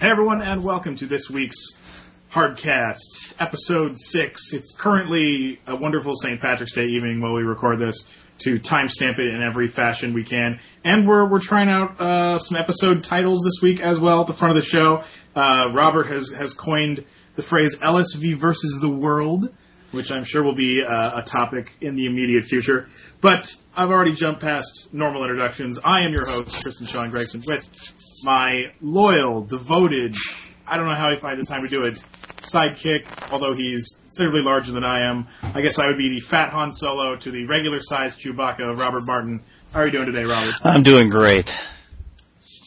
Hey everyone, and welcome to this week's Hardcast, episode six. It's currently a wonderful St. Patrick's Day evening while we record this to timestamp it in every fashion we can. And we're, we're trying out, uh, some episode titles this week as well at the front of the show. Uh, Robert has, has coined the phrase LSV versus the world, which I'm sure will be uh, a topic in the immediate future. But I've already jumped past normal introductions. I am your host, Kristen Sean Gregson, with my loyal, devoted, I don't know how he find the time to do it, sidekick, although he's considerably larger than I am. I guess I would be the fat Han Solo to the regular sized Chewbacca of Robert Martin. How are you doing today, Robert? I'm doing great.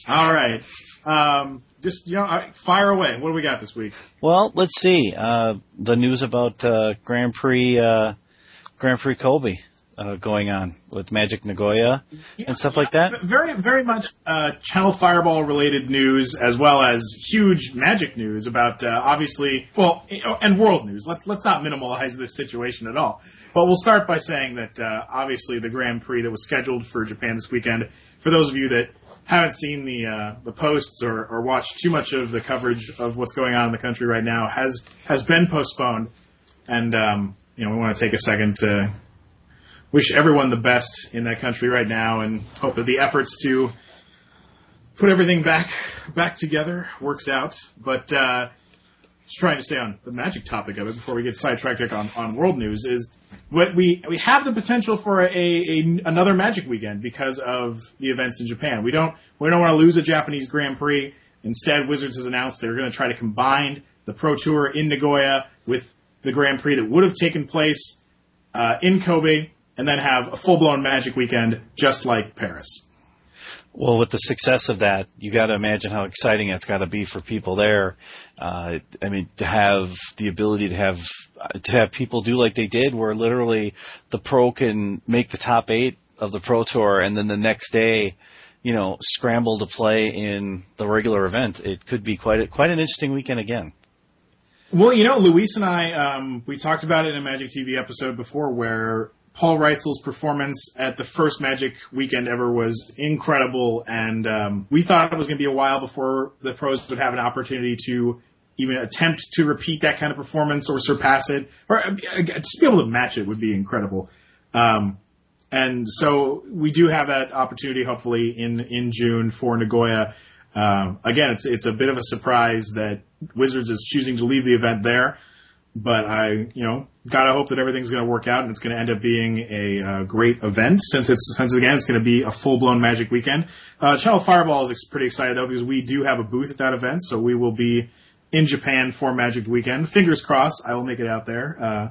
All right. Um, just, you know, fire away. What do we got this week? Well, let's see. Uh, the news about uh, Grand Prix uh, Grand Prix Kobe uh, going on with Magic Nagoya and stuff like that. Very, very much uh, Channel Fireball related news, as well as huge Magic news about uh, obviously, well, and world news. Let's let's not minimalize this situation at all. But we'll start by saying that uh, obviously the Grand Prix that was scheduled for Japan this weekend. For those of you that haven't seen the uh, the posts or, or watched too much of the coverage of what's going on in the country right now, has has been postponed. And um, you know, we want to take a second to wish everyone the best in that country right now and hope that the efforts to put everything back back together works out. But uh, trying to stay on the magic topic of it before we get sidetracked on, on world news is what we we have the potential for a, a another magic weekend because of the events in Japan. We don't we don't want to lose a Japanese Grand Prix. Instead, Wizards has announced they're going to try to combine the Pro Tour in Nagoya with the Grand Prix that would have taken place uh, in Kobe and then have a full blown Magic weekend just like Paris. Well, with the success of that, you got to imagine how exciting it's got to be for people there. Uh, I mean, to have the ability to have to have people do like they did, where literally the pro can make the top eight of the pro tour, and then the next day, you know, scramble to play in the regular event. It could be quite a, quite an interesting weekend again. Well, you know, Luis and I, um, we talked about it in a Magic TV episode before, where Paul Rietzl's performance at the first Magic weekend ever was incredible, and um, we thought it was going to be a while before the pros would have an opportunity to even attempt to repeat that kind of performance or surpass it, or uh, just be able to match it would be incredible. Um, and so we do have that opportunity, hopefully in in June for Nagoya. Um, again, it's it's a bit of a surprise that Wizards is choosing to leave the event there but I, you know, gotta hope that everything's going to work out and it's going to end up being a uh, great event since it's since again it's going to be a full blown Magic weekend. Uh, Channel Fireball is pretty excited though because we do have a booth at that event, so we will be in Japan for Magic weekend. Fingers crossed, I will make it out there. Uh,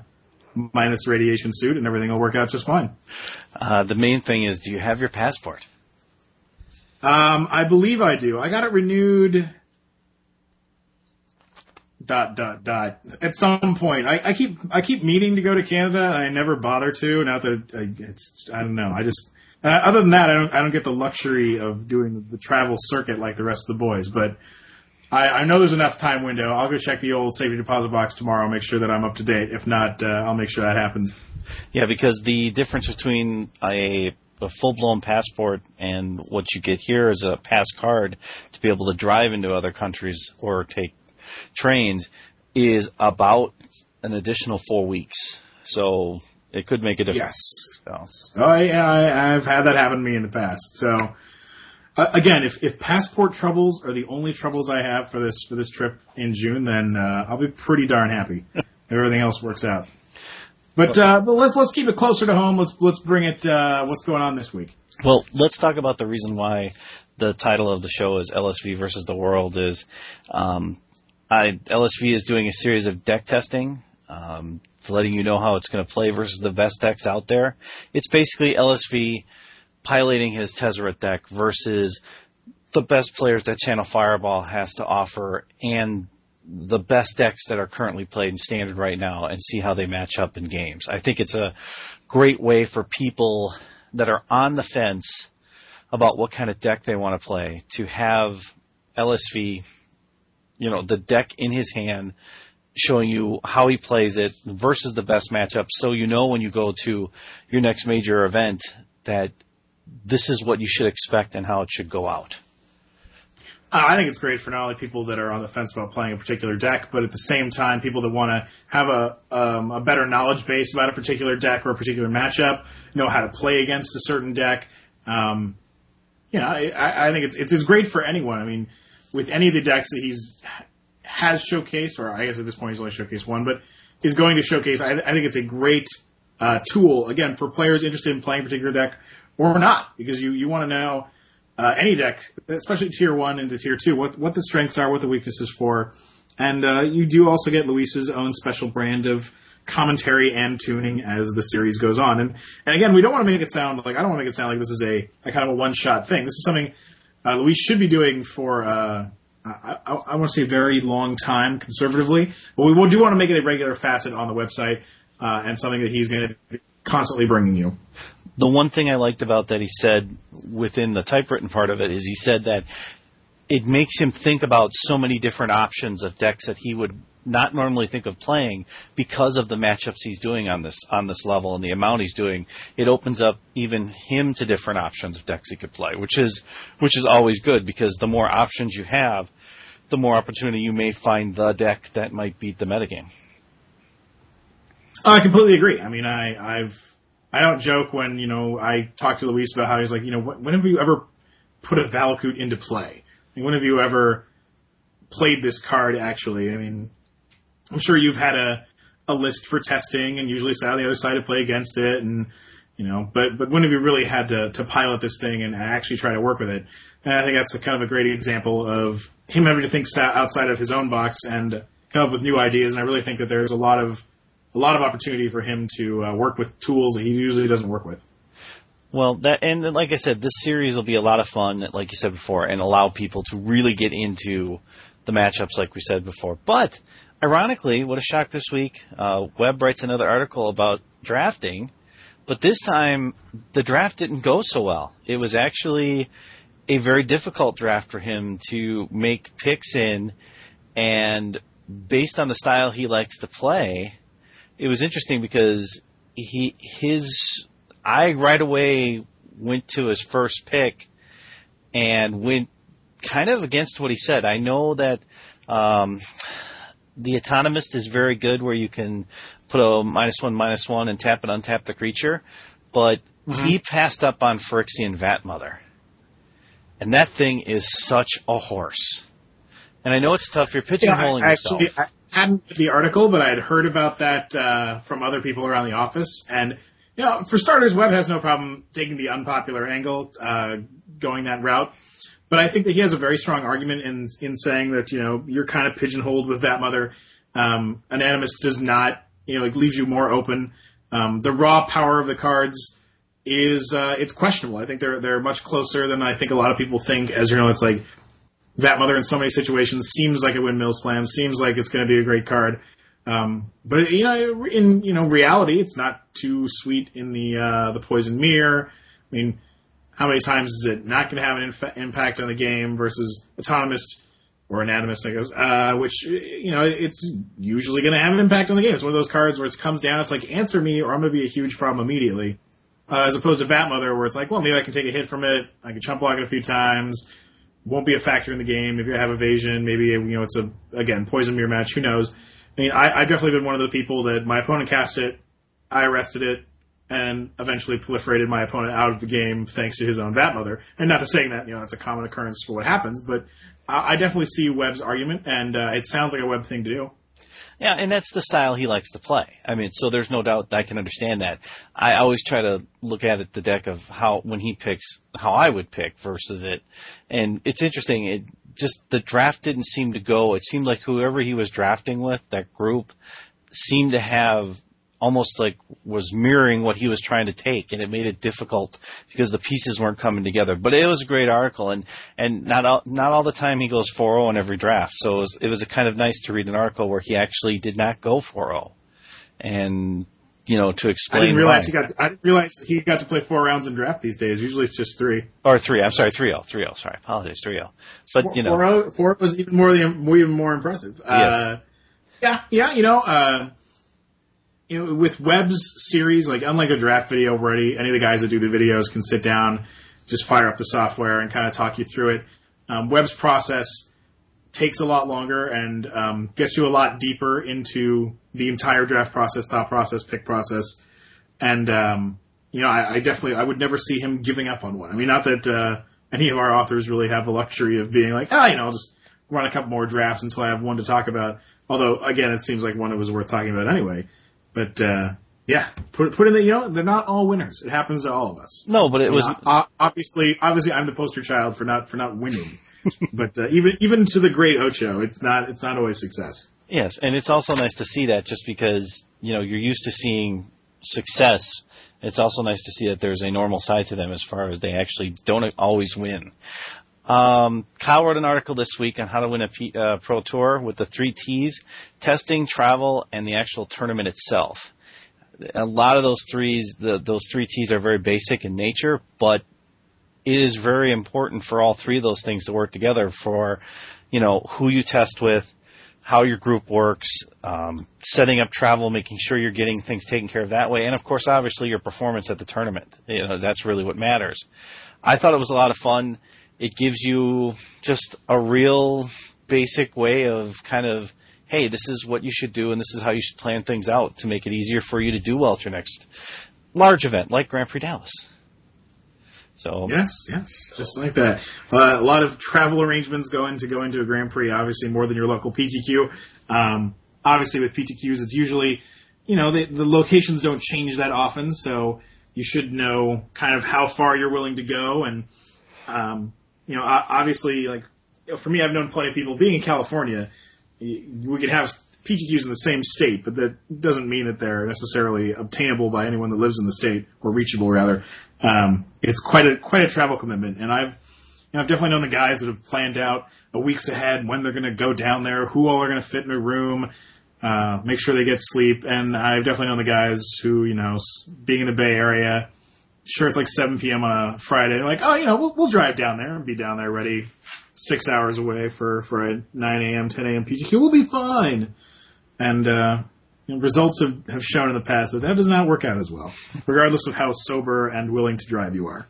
minus radiation suit and everything will work out just fine. Uh, the main thing is, do you have your passport? Um, I believe I do. I got it renewed dot dot dot. At some point I, I keep I keep meaning to go to Canada and I never bother to not that I, it's I don't know I just uh, other than that I don't I don't get the luxury of doing the travel circuit like the rest of the boys but I, I know there's enough time window. I'll go check the old safety deposit box tomorrow make sure that I'm up to date. If not uh, I'll make sure that happens. Yeah because the difference between a a full blown passport and what you get here is a pass card to be able to drive into other countries or take trains is about an additional four weeks. So it could make a difference. Yes. So. Oh yeah, I, I've had that happen to me in the past. So uh, again, if, if passport troubles are the only troubles I have for this for this trip in June, then uh, I'll be pretty darn happy if everything else works out. But, uh, but let's let's keep it closer to home. Let's let's bring it. Uh, what's going on this week? Well, let's talk about the reason why the title of the show is LSV versus the world. Is um, I, LSV is doing a series of deck testing, um, letting you know how it's going to play versus the best decks out there. It's basically LSV piloting his Tezzeret deck versus the best players that Channel Fireball has to offer and the best decks that are currently played in standard right now and see how they match up in games. I think it's a great way for people that are on the fence about what kind of deck they want to play to have LSV you know, the deck in his hand, showing you how he plays it versus the best matchup. So you know when you go to your next major event that this is what you should expect and how it should go out. Uh, I think it's great for not only people that are on the fence about playing a particular deck, but at the same time, people that want to have a um, a better knowledge base about a particular deck or a particular matchup, know how to play against a certain deck. Um, you know, I, I think it's, it's it's great for anyone. I mean, with any of the decks that he's has showcased, or I guess at this point he's only showcased one, but is going to showcase. I, I think it's a great uh, tool again for players interested in playing a particular deck or not, because you you want to know uh, any deck, especially tier one into tier two, what what the strengths are, what the weaknesses for, and uh, you do also get Luis's own special brand of commentary and tuning as the series goes on. And and again, we don't want to make it sound like I don't want to make it sound like this is a, a kind of a one shot thing. This is something uh, Luis should be doing for. Uh, I, I, I want to say a very long time conservatively, but we do want to make it a regular facet on the website uh, and something that he's going to be constantly bringing you the one thing I liked about that he said within the typewritten part of it is he said that it makes him think about so many different options of decks that he would not normally think of playing because of the matchups he's doing on this on this level and the amount he's doing. It opens up even him to different options of decks he could play, which is which is always good because the more options you have, the more opportunity you may find the deck that might beat the metagame. I completely agree. I mean, I, I've I don't joke when, you know, I talk to Luis about how he's like, you know, when have you ever put a Valakut into play? When have you ever played this card actually? I mean, I'm sure you've had a, a list for testing and usually sat on the other side to play against it and, you know, but, but when have you really had to, to pilot this thing and actually try to work with it? And I think that's a kind of a great example of him having to think outside of his own box and come up with new ideas. And I really think that there's a lot of a lot of opportunity for him to uh, work with tools that he usually doesn't work with. Well, that and like I said, this series will be a lot of fun, like you said before, and allow people to really get into the matchups, like we said before. But ironically, what a shock this week! Uh, Webb writes another article about drafting, but this time the draft didn't go so well. It was actually a very difficult draft for him to make picks in, and based on the style he likes to play, it was interesting because he his I right away went to his first pick and went kind of against what he said. I know that um, the autonomist is very good where you can put a minus one minus one and tap and untap the creature, but mm-hmm. he passed up on Phyrexian Vatmother. And that thing is such a horse. And I know it's tough. You're pigeonholing yeah, yourself. Actually, I, hadn't the article, but I had heard about that uh, from other people around the office. And you know, for starters, Webb has no problem taking the unpopular angle, uh, going that route. But I think that he has a very strong argument in in saying that you know you're kind of pigeonholed with that mother. Um, an animus does not you know like leaves you more open. Um, the raw power of the cards is uh, it's questionable. I think they're they're much closer than I think a lot of people think. As you know, it's like that mother in so many situations seems like a windmill slam, seems like it's going to be a great card. Um, but you know, in you know reality, it's not too sweet in the uh, the poison mirror. I mean, how many times is it not going to have an inf- impact on the game versus autonomous or anatomist, I guess, uh, which you know it's usually going to have an impact on the game. It's one of those cards where it comes down, it's like answer me or I'm going to be a huge problem immediately. Uh, as opposed to Vatmother, where it's like, well, maybe I can take a hit from it, I can chump block it a few times, won't be a factor in the game. If you have evasion, maybe you know it's a again poison mirror match. Who knows? I mean, I, I've definitely been one of the people that my opponent cast it, I arrested it, and eventually proliferated my opponent out of the game thanks to his own Vatmother. And not to saying that you know that's a common occurrence for what happens, but I, I definitely see Webb's argument, and uh, it sounds like a Webb thing to do. Yeah, and that's the style he likes to play. I mean, so there's no doubt I can understand that. I always try to look at it the deck of how when he picks how I would pick versus it, and it's interesting. It just the draft didn't seem to go. It seemed like whoever he was drafting with, that group, seemed to have almost like was mirroring what he was trying to take, and it made it difficult because the pieces weren't coming together. But it was a great article, and and not all, not all the time he goes 4-0 in every draft. So it was, it was a kind of nice to read an article where he actually did not go 4-0, and you know to explain. I didn't realize why. he got. To, I didn't realize he got to play four rounds in draft these days. Usually it's just three or three. I'm sorry, 3-0, 3-0. Sorry, apologies, 3-0. But four, you know, 4-0, was even more even more impressive. Yeah. Uh, yeah, yeah, you know. Uh, you know, with Webb's series, like unlike a draft video where any, any of the guys that do the videos can sit down, just fire up the software and kind of talk you through it. Um, Webb's process takes a lot longer and um, gets you a lot deeper into the entire draft process, thought process, pick process, and um, you know, I, I definitely I would never see him giving up on one. I mean, not that uh, any of our authors really have the luxury of being like, ah, you know, I'll just run a couple more drafts until I have one to talk about. Although, again, it seems like one that was worth talking about anyway. But uh, yeah, put put in the you know they're not all winners. It happens to all of us. No, but it You was know, obviously obviously I'm the poster child for not for not winning. but uh, even even to the great Ocho, it's not it's not always success. Yes, and it's also nice to see that just because, you know, you're used to seeing success. It's also nice to see that there's a normal side to them as far as they actually don't always win. Um, Kyle wrote an article this week on how to win a P, uh, pro tour with the three T's: testing, travel, and the actual tournament itself. A lot of those threes, the, those three T's are very basic in nature, but it is very important for all three of those things to work together for, you know, who you test with, how your group works, um, setting up travel, making sure you're getting things taken care of that way, and of course, obviously, your performance at the tournament. You know, that's really what matters. I thought it was a lot of fun. It gives you just a real basic way of kind of, hey, this is what you should do, and this is how you should plan things out to make it easier for you to do well at your next large event like Grand Prix Dallas. So Yes, yes, just like that. Uh, a lot of travel arrangements go into go into a Grand Prix. Obviously, more than your local PTQ. Um, obviously, with PTQs, it's usually, you know, the, the locations don't change that often, so you should know kind of how far you're willing to go. And, um, you know, obviously, like for me, I've known plenty of people being in California. We could have PTQs in the same state, but that doesn't mean that they're necessarily obtainable by anyone that lives in the state or reachable rather. Um, it's quite a quite a travel commitment, and I've you know, I've definitely known the guys that have planned out a weeks ahead when they're going to go down there, who all are going to fit in a room, uh, make sure they get sleep, and I've definitely known the guys who you know, being in the Bay Area, sure it's like 7 p.m. on a Friday, like, oh, you know, we'll, we'll drive down there and be down there ready six hours away for for a 9 a.m. 10 a.m. PTQ. We'll be fine. And uh, you know, results have, have shown in the past that that does not work out as well, regardless of how sober and willing to drive you are.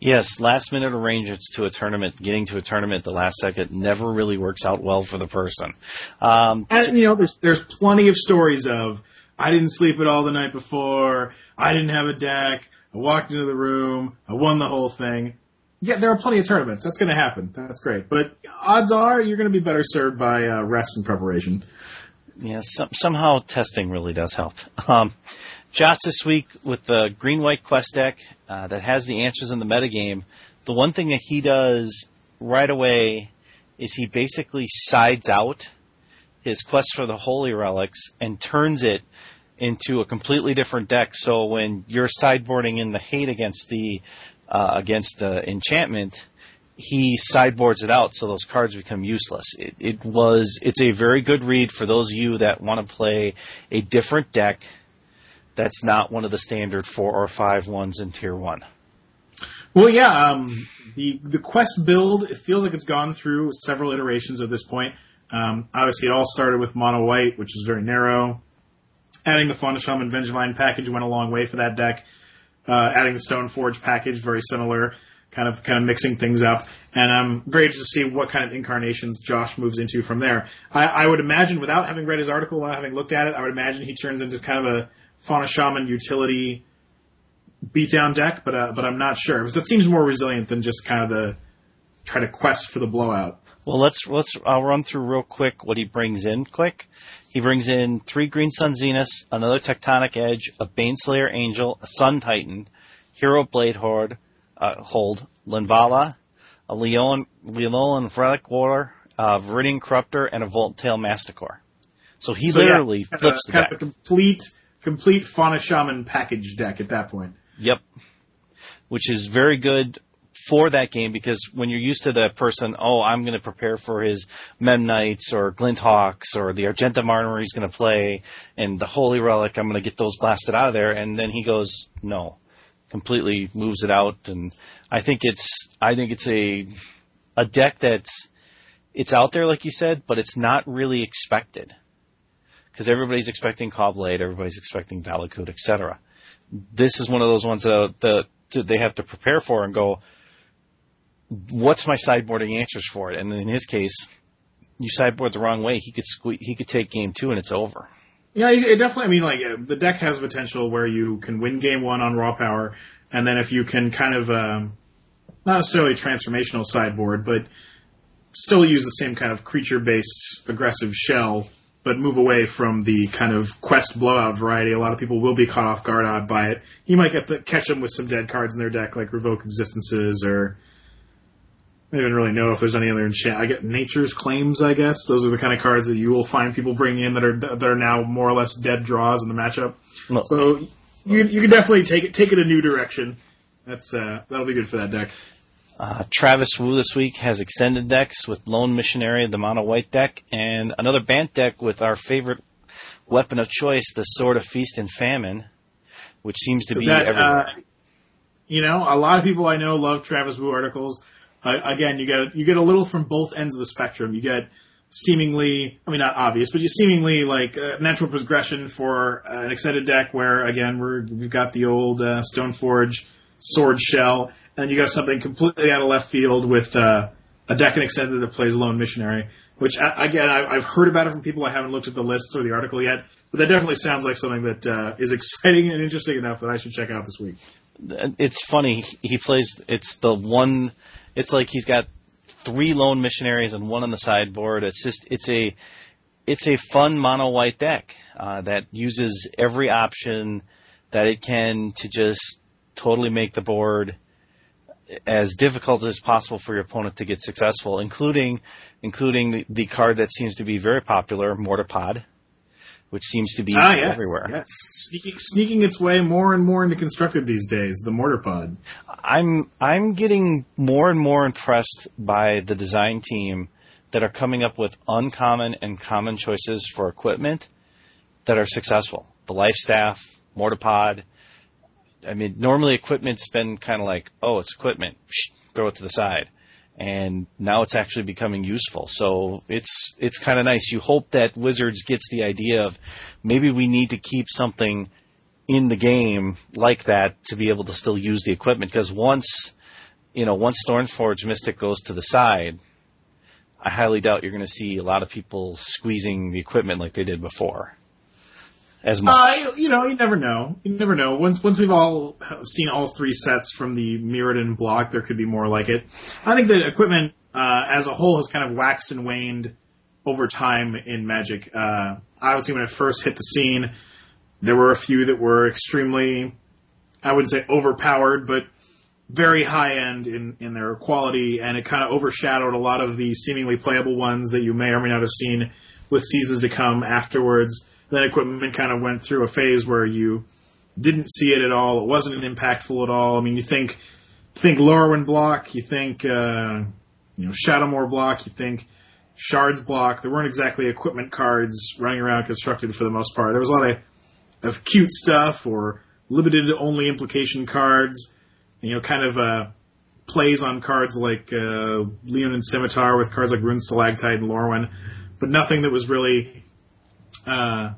Yes, last minute arrangements to a tournament, getting to a tournament the last second never really works out well for the person. Um, And you know, there's there's plenty of stories of I didn't sleep at all the night before. I didn't have a deck. I walked into the room. I won the whole thing. Yeah, there are plenty of tournaments. That's going to happen. That's great. But odds are you're going to be better served by uh, rest and preparation. yeah, some, somehow testing really does help. Um, Jots this week with the green white quest deck uh, that has the answers in the metagame. The one thing that he does right away is he basically sides out his quest for the holy relics and turns it into a completely different deck. So when you're sideboarding in the hate against the uh, against the enchantment, he sideboards it out so those cards become useless. It, it was it's a very good read for those of you that want to play a different deck that's not one of the standard four or five ones in tier one. Well, yeah, um, the the quest build it feels like it's gone through several iterations at this point. Um, obviously, it all started with mono white, which is very narrow. Adding the Fauna Shaman Vengevine package went a long way for that deck. Uh, adding the Stoneforge package, very similar, kind of kind of mixing things up. And I'm interested to see what kind of incarnations Josh moves into from there. I, I would imagine, without having read his article, without having looked at it, I would imagine he turns into kind of a Fauna Shaman utility beatdown deck, but uh, but I'm not sure because it seems more resilient than just kind of the try to quest for the blowout. Well, let's let's I'll run through real quick what he brings in. Quick, he brings in three Green Sun Zeniths, another Tectonic Edge, a Baneslayer Angel, a Sun Titan, Hero Blade Horde, uh, Hold, Linvala, a Leon Leonin Relic Warrior, uh, Viridian Corruptor, and a Molten-Tail Masticore. So he So, yeah, literally of flips a, the kind deck. of a complete complete Fauna Shaman package deck at that point. Yep. Which is very good for that game because when you're used to the person, oh, I'm going to prepare for his Memnites or Glint Hawks or the Argentum Armory he's going to play and the Holy Relic, I'm going to get those blasted out of there. And then he goes, no, completely moves it out. And I think it's, I think it's a, a deck that's, it's out there, like you said, but it's not really expected. Because everybody's expecting Caw-Blade, everybody's expecting Valakut, etc this is one of those ones that, that they have to prepare for and go, what's my sideboarding answers for it? And in his case, you sideboard the wrong way, he could sque- he could take game two and it's over. Yeah, it definitely. I mean, like uh, the deck has potential where you can win game one on raw power, and then if you can kind of um, not necessarily transformational sideboard, but still use the same kind of creature based aggressive shell, but move away from the kind of quest blowout variety. A lot of people will be caught off guard by it. You might get to catch them with some dead cards in their deck, like revoke existences or I don't even really know if there's any other enchant. I get nature's claims. I guess those are the kind of cards that you will find people bringing in that are that are now more or less dead draws in the matchup. No. So you you can definitely take it take it a new direction. That's uh, that'll be good for that deck. Uh, Travis Wu this week has extended decks with Lone Missionary, the mono white deck, and another Bant deck with our favorite weapon of choice, the Sword of Feast and Famine, which seems to So be that, everywhere. uh, you know, a lot of people I know love Travis Wu articles. Uh, again, you get you get a little from both ends of the spectrum. You get seemingly, I mean, not obvious, but you seemingly like uh, natural progression for uh, an extended deck where again we're we've got the old uh, Stoneforge sword shell, and you got something completely out of left field with uh, a deck and extended that plays Lone Missionary. Which I, again, I, I've heard about it from people. I haven't looked at the lists or the article yet, but that definitely sounds like something that uh, is exciting and interesting enough that I should check out this week. it's funny. He plays. It's the one. It's like he's got three lone missionaries and one on the sideboard. It's just. It's a. It's a fun mono white deck uh, that uses every option that it can to just totally make the board as difficult as possible for your opponent to get successful, including including the, the card that seems to be very popular, Mortarpod, which seems to be Ah, yes, everywhere. Yes, sneaking, sneaking its way more and more into constructed these days. The mortar pod. I'm I'm getting more and more impressed by the design team that are coming up with uncommon and common choices for equipment that are successful. The Life Staff, mortar pod. I mean, normally equipment's been kind of like, oh, it's equipment, Psh, throw it to the side, and now it's actually becoming useful. So it's it's kind of nice. You hope that Wizards gets the idea of maybe we need to keep something in the game like that to be able to still use the equipment because once you know once Stoneforge Mystic goes to the side, I highly doubt you're going to see a lot of people squeezing the equipment like they did before. As much. Uh, you know, you never know. You never know. Once once we've all seen all three sets from the Mirrodin block, there could be more like it. I think the equipment uh, as a whole has kind of waxed and waned over time in Magic. Uh, obviously, when it first hit the scene, there were a few that were extremely, I wouldn't say overpowered, but very high end in, in their quality, and it kind of overshadowed a lot of the seemingly playable ones that you may or may not have seen with seasons to come afterwards. Then equipment kind of went through a phase where you didn't see it at all. It wasn't impactful at all. I mean, you think think Lorwyn block, you think uh, you know Shadowmoor block, you think Shards block. There weren't exactly equipment cards running around constructed for the most part. There was a lot of of cute stuff or limited only implication cards. You know, kind of uh, plays on cards like uh, Leonin Scimitar with cards like Rune Stalactite and Lorwyn, but nothing that was really uh,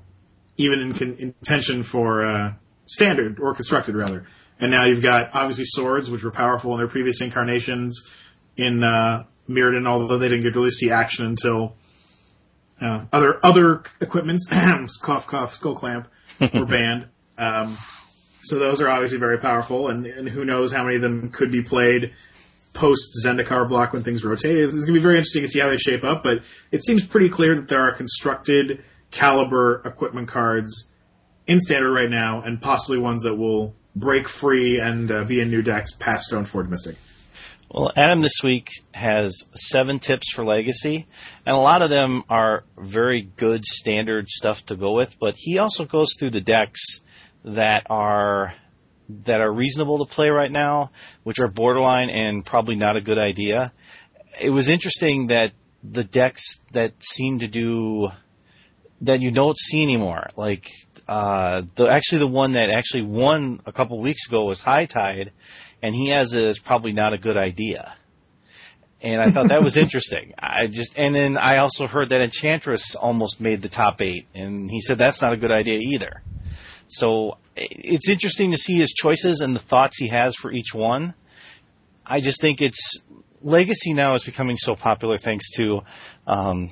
even in intention for uh, standard or constructed rather. And now you've got obviously swords, which were powerful in their previous incarnations in uh, Mirrodin, although they didn't get to really see action until uh, other other equipments, cough cough, skull clamp, were banned. Um, so those are obviously very powerful, and, and who knows how many of them could be played post Zendikar block when things rotate. It's, it's going to be very interesting to see how they shape up, but it seems pretty clear that there are constructed caliber equipment cards in standard right now, and possibly ones that will break free and uh, be in new decks past Stoneforge Mystic. Well, Adam this week has seven tips for Legacy, and a lot of them are very good standard stuff to go with. But he also goes through the decks that are that are reasonable to play right now, which are borderline and probably not a good idea. It was interesting that the decks that seem to do that you don't see anymore, like uh, the actually the one that actually won a couple weeks ago was High Tide, and he has it as probably not a good idea. And I thought that was interesting. I just and then I also heard that Enchantress almost made the top eight, and he said that's not a good idea either. So it's interesting to see his choices and the thoughts he has for each one. I just think it's Legacy now is becoming so popular thanks to um,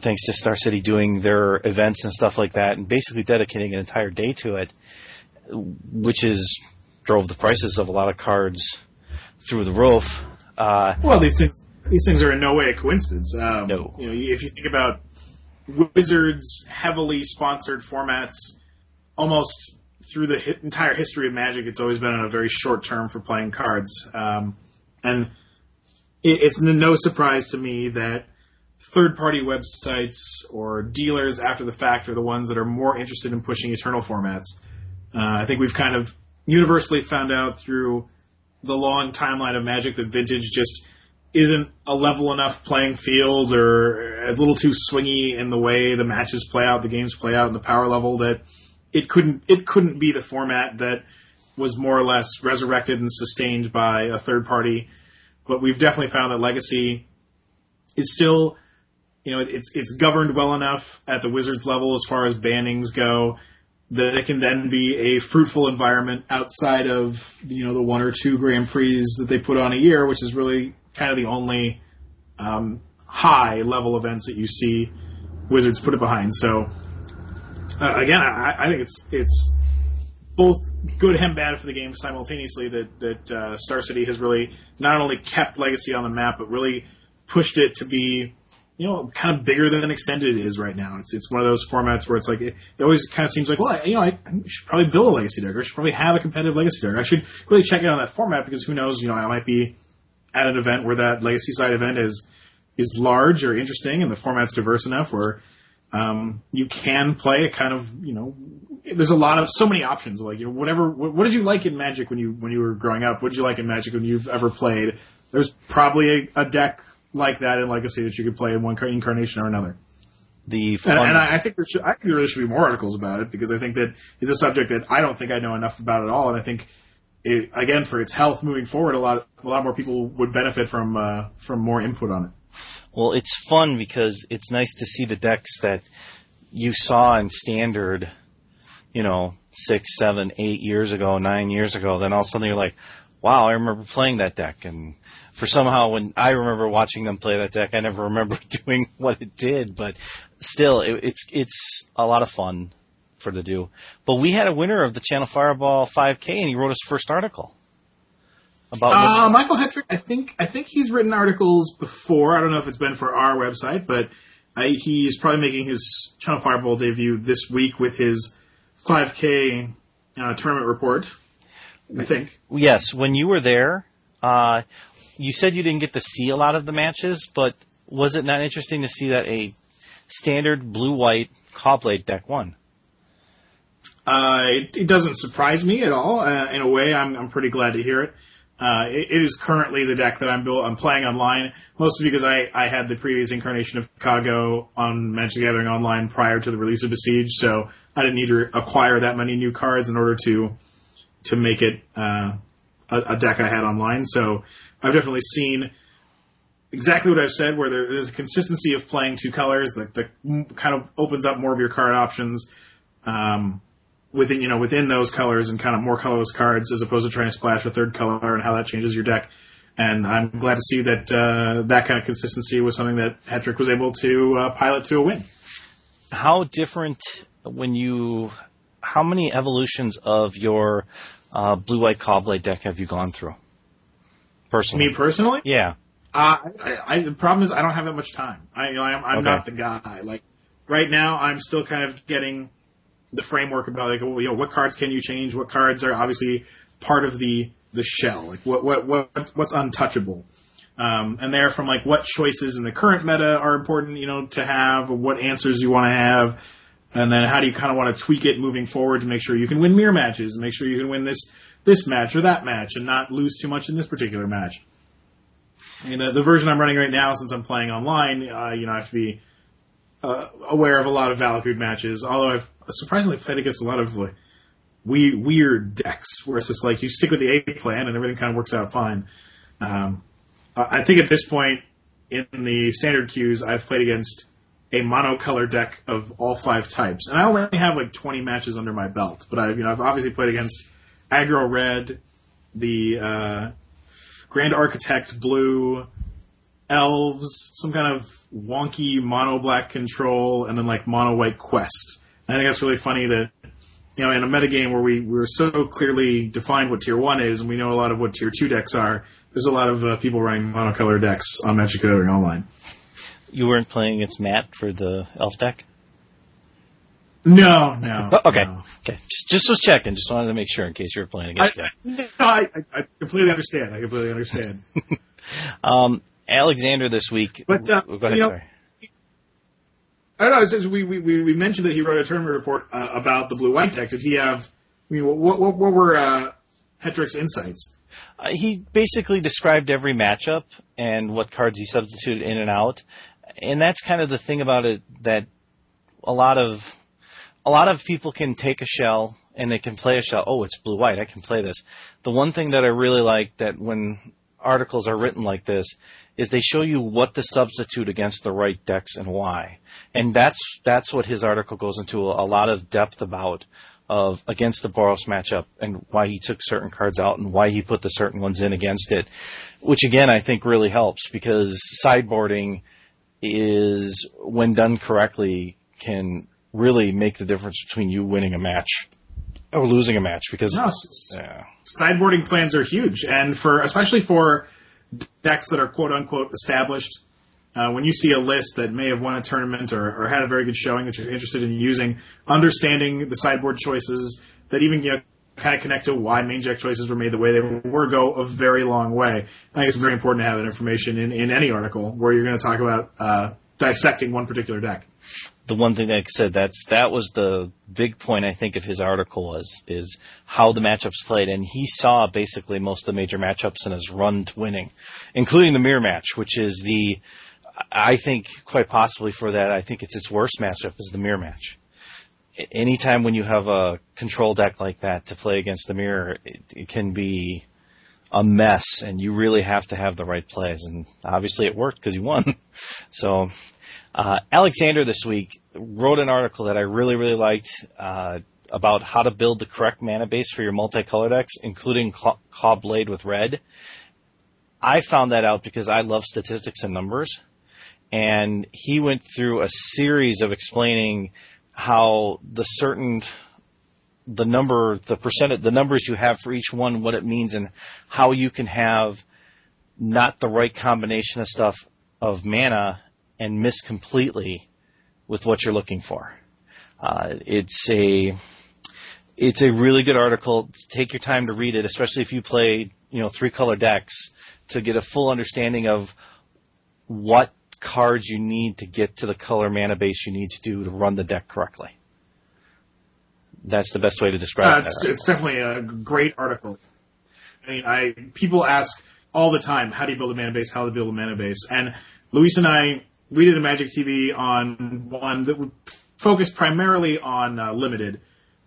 thanks to Star City doing their events and stuff like that, and basically dedicating an entire day to it, which is drove the prices of a lot of cards through the roof. Uh, well, these things these things are in no way a coincidence. Um, no. You know, if you think about Wizards heavily sponsored formats, almost through the hi- entire history of Magic, it's always been on a very short term for playing cards. Um, and it, it's no surprise to me that third party websites or dealers after the fact are the ones that are more interested in pushing eternal formats. Uh, I think we've kind of universally found out through the long timeline of Magic that Vintage just isn't a level enough playing field or a little too swingy in the way the matches play out, the games play out, and the power level that it couldn't it couldn't be the format that was more or less resurrected and sustained by a third party. But we've definitely found that Legacy is still, you know, it's it's governed well enough at the Wizards level as far as bannings go that it can then be a fruitful environment outside of you know the one or two Grand Prix that they put on a year, which is really kind of the only um, high level events that you see Wizards put it behind. So uh, again, I, I, think it's it's both good and bad for the game simultaneously that that uh, Star City has really not only kept Legacy on the map, but really pushed it to be you know, kind of bigger than extended is right now. It's it's one of those formats where it's like it, it always kind of seems like, well, I, you know, I, should probably build a legacy deck, or I should probably have a competitive legacy deck. I should really check it on that format because who knows, you know, I might be at an event where that legacy side event is is large or interesting, and the format's diverse enough where um, you can play a kind of, you know, there's a lot of so many options. Like, you know, whatever. What, what did you like in Magic when you when you were growing up? What did you like in Magic when you've ever played? There's probably a, a deck like that in Legacy that you could play in one incarnation or another. The and, and I, I think there should, I think there really should be more articles about it because I think that it's a subject that I don't think I know enough about at all, and I think it, again for its health moving forward, a lot a lot more people would benefit from uh, from more input on it. Well, it's fun because it's nice to see the decks that you saw in standard, you know, six, seven, eight years ago, nine years ago. Then all of a sudden you're like, wow, I remember playing that deck, and for somehow when I remember watching them play that deck, I never remember doing what it did, but still, it, it's it's a lot of fun for to do. But we had a winner of the Channel Fireball 5K, and he wrote his first article about. Uh, Michael Hetrick, I think I think he's written articles before. I don't know if it's been for our website, but I, he's probably making his Channel Fireball debut this week with his 5K uh, tournament report. I think. Yes, when you were there, uh, you said you didn't get to see a lot of the matches, but was it not interesting to see that a standard blue-white Caw-Blade deck won? Uh, it, it, doesn't surprise me at all. Uh, in a way, I'm, I'm pretty glad to hear it. Uh, it, it is currently the deck that I'm build, I'm playing online, mostly because I, I had the previous incarnation of Caw-Go on Magic Gathering Online prior to the release of Besieged, so I didn't need to acquire that many new cards in order to to make it uh, a, a deck I had online. So I've definitely seen exactly what I've said, where there, there's a consistency of playing two colors that, that kind of opens up more of your card options um, within you know within those colors and kind of more colorless cards as opposed to trying to splash a third color and how that changes your deck. And I'm glad to see that uh, that kind of consistency was something that Hetrick was able to uh, pilot to a win. How different when you? How many evolutions of your uh, blue white Caw-Blade deck have you gone through? Personally, me personally, yeah. Uh, I, I, the problem is I don't have that much time. I, you know, I'm, I'm okay. not the guy. Like right now, I'm still kind of getting the framework about like, you know, what cards can you change? What cards are obviously part of the the shell? Like what what what what's untouchable? Um, and there from like what choices in the current meta are important, you know, to have, what answers you want to have, and then how do you kind of want to tweak it moving forward to make sure you can win mirror matches and make sure you can win this this match or that match and not lose too much in this particular match. I mean, the, the version I'm running right now, since I'm playing online, uh, you know, I have to be uh, aware of a lot of Valakut matches. Although I've surprisingly played against a lot of like we, weird decks where it's just like you stick with the A plan and everything kind of works out fine. Um, I think at this point in the standard queues, I've played against a monocolor deck of all five types, and I only have like 20 matches under my belt. But I've you know I've obviously played against aggro red, the uh, Grand Architect blue, elves, some kind of wonky mono black control, and then like mono white quest. And I think that's really funny that you know in a metagame where we we're so clearly defined what tier one is, and we know a lot of what tier two decks are. There's a lot of uh, people running monocolor decks on Magic the Gathering Online. You weren't playing against Matt for the elf deck. No, no. Oh, okay, no. okay. Just, just was checking. Just wanted to make sure in case you were playing against I, no, I, I completely understand. I completely understand. Um, Alexander this week. But, uh, go ahead. you know, sorry. I don't know. We, we we mentioned that he wrote a tournament report uh, about the blue white deck, did he have? I mean, what what, what were uh, Hetrick's insights? Uh, he basically described every matchup and what cards he substituted in and out, and that's kind of the thing about it that a lot of a lot of people can take a shell and they can play a shell. Oh, it's blue white. I can play this. The one thing that I really like that when articles are written like this is they show you what to substitute against the right decks and why. And that's that's what his article goes into a, a lot of depth about of against the Boros matchup and why he took certain cards out and why he put the certain ones in against it. Which again I think really helps because sideboarding is when done correctly can really make the difference between you winning a match or losing a match because No, yeah. sideboarding plans are huge, and for especially for decks that are quote unquote established. Uh, when you see a list that may have won a tournament or, or had a very good showing that you're interested in using, understanding the sideboard choices that even you know, kind of connect to why main deck choices were made the way they were go a very long way. I think it's very important to have that information in, in any article where you're going to talk about uh, dissecting one particular deck. The one thing that I said that's that was the big point I think of his article was is how the matchups played, and he saw basically most of the major matchups in his run to winning, including the mirror match, which is the I think quite possibly for that I think it's its worst matchup is the mirror match. Anytime when you have a control deck like that to play against the mirror, it, it can be a mess, and you really have to have the right plays. And obviously, it worked because he won. so uh, Alexander this week wrote an article that I really, really liked uh, about how to build the correct mana base for your multicolor decks, including Caw-Blade with red. I found that out because I love statistics and numbers, and he went through a series of explaining how the certain the number, the percent, the numbers you have for each one, what it means, and how you can have not the right combination of stuff of mana and miss completely with what you're looking for. Uh, it's a it's a really good article. Take your time to read it, especially if you play you know three color decks to get a full understanding of what cards you need to get to the color mana base you need to do to run the deck correctly. That's the best way to describe Uh, it's, it's definitely a great article. I mean, I people ask all the time, how do you build a mana base? How to build a mana base? And Luis and I, we did a Magic TV on one that would focus primarily on uh, limited.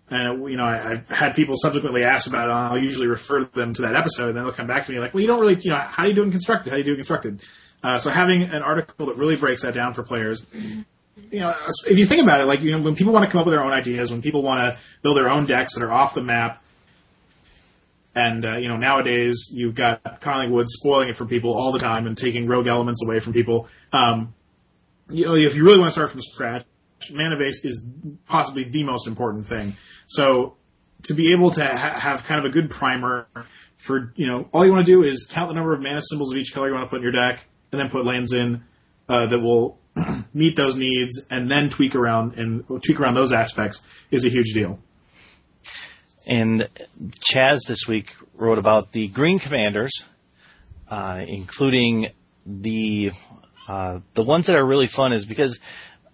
And you know, I, I've had people subsequently ask about it. I'll usually refer them to that episode, and then they'll come back to me like, "Well, you don't really, you know, how do you do in constructed? How do you do in constructed?" Uh, so having an article that really breaks that down for players you know, if you think about it, like you know, when people want to come up with their own ideas, when people want to build their own decks that are off the map, and uh, you know, nowadays you've got Collingwood spoiling it for people all the time and taking rogue elements away from people. Um, you know, if you really want to start from scratch, mana base is possibly the most important thing. So to be able to ha- have kind of a good primer for you know, all you want to do is count the number of mana symbols of each color you want to put in your deck, and then put lands in uh, that will meet those needs, and then tweak around and tweak around those aspects is a huge deal. And Chaz this week wrote about the Green Commanders, uh, including the uh, the ones that are really fun is because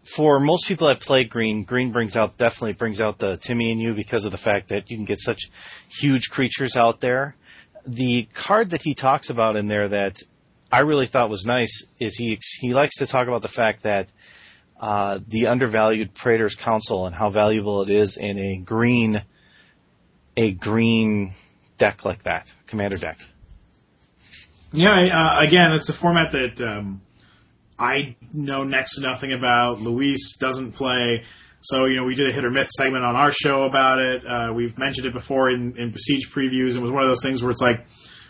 for most people that play Green, Green brings out definitely brings out the Timmy in you because of the fact that you can get such huge creatures out there. The card that he talks about in there that I really thought was nice is he he likes to talk about the fact that uh, the undervalued Praetor's Council and how valuable it is in a green a green deck like that, commander deck. Yeah, uh, again, it's a format that um, I know next to nothing about. Luis doesn't play. So, you know, we did a hit or miss segment on our show about it. Uh, we've mentioned it before in, in Besiege previews. It was one of those things where it's like,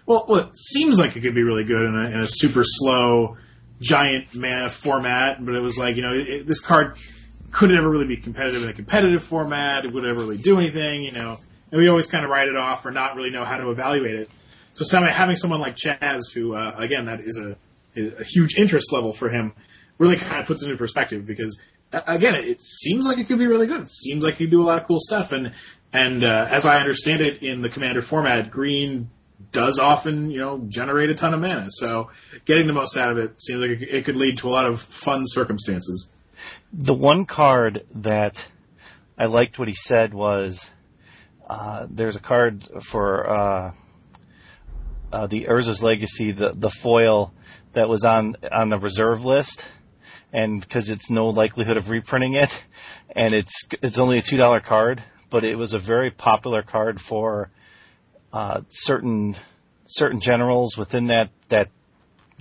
well, well, it seems like it could be really good in a, in a super slow, giant mana format, but it was like you know it, this card couldn't ever really be competitive in a competitive format. It wouldn't ever really do anything, you know. And we always kind of write it off or not really know how to evaluate it. So having someone like Chaz, who uh, again that is a, a huge interest level for him, really kind of puts it into perspective because again, it seems like it could be really good. It seems like you do a lot of cool stuff, and and uh, as I understand it in the commander format, green does often you know generate a ton of mana. So getting the most out of it seems like it could lead to a lot of fun circumstances. The one card that I liked what he said was uh, there's a card for uh, uh, the Urza's Legacy, the the foil that was on on the reserve list and because it's no likelihood of reprinting it, and it's it's only a two dollar card, but it was a very popular card for uh, certain certain generals within that that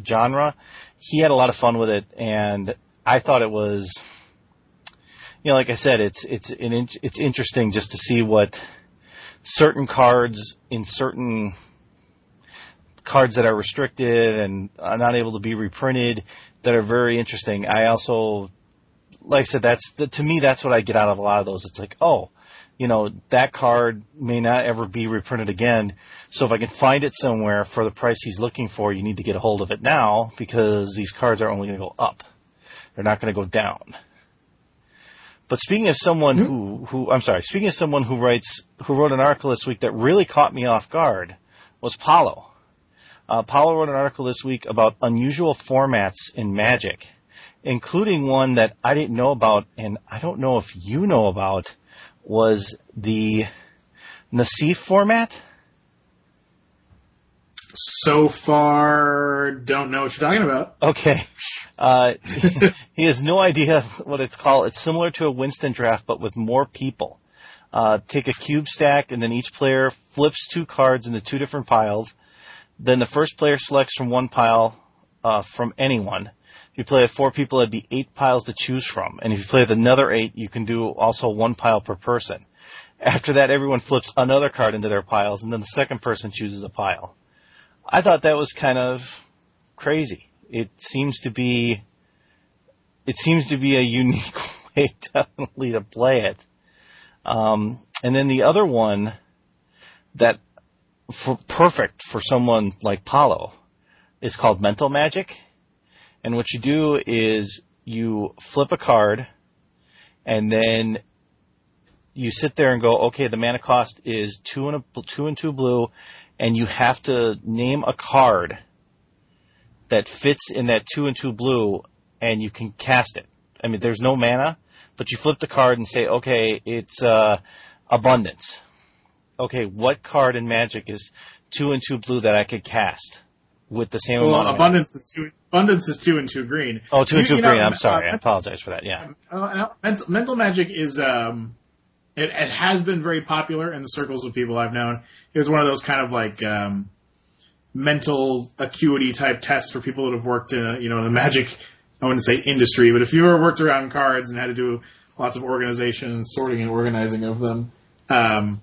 genre. He had a lot of fun with it, and I thought it was, you know, like I said, it's it's an, it's interesting just to see what certain cards in certain cards that are restricted and are not able to be reprinted that are very interesting. I also, like I said, that's the, to me that's what I get out of a lot of those. It's like, oh, you know, that card may not ever be reprinted again. So if I can find it somewhere for the price he's looking for, you need to get a hold of it now because these cards are only going to go up. They're not going to go down. But speaking of someone who, who, I'm sorry, speaking of someone who writes, who wrote an article this week that really caught me off guard was Paulo. Uh, Paulo wrote an article this week about unusual formats in Magic, including one that I didn't know about, and I don't know if you know about, was the Nassif format. So far, don't know what you're talking about. Okay. Uh, he has no idea what it's called. It's similar to a Winston draft, but with more people. Uh, take a cube stack, and then each player flips two cards into two different piles then the first player selects from one pile uh, from anyone. If you play with four people, it'd be eight piles to choose from. And if you play with another eight, you can do also one pile per person. After that, everyone flips another card into their piles, and then the second person chooses a pile. I thought that was kind of crazy. It seems to be, it seems to be a unique way definitely to play it. Um, and then the other one that for perfect for someone like Paulo is called mental magic. And what you do is you flip a card and then you sit there and go, okay, the mana cost is two and a, two and two blue, and you have to name a card that fits in that two and two blue, and you can cast it. I mean, there's no mana, but you flip the card and say, okay, it's uh, abundance okay, what card in Magic is two and two blue that I could cast with the same well, amount? Abundance is two. Abundance is two and two green. Oh, two and two green. Know, I'm sorry. Uh, I apologize for that. Yeah. Uh, uh, mental, mental Magic is um, it, it has been very popular in the circles of people I've known. It was one of those kind of like um, mental acuity type tests for people that have worked in you know the Magic. I wouldn't say industry, but if you ever worked around cards and had to do lots of organization, and sorting and organizing of them, um,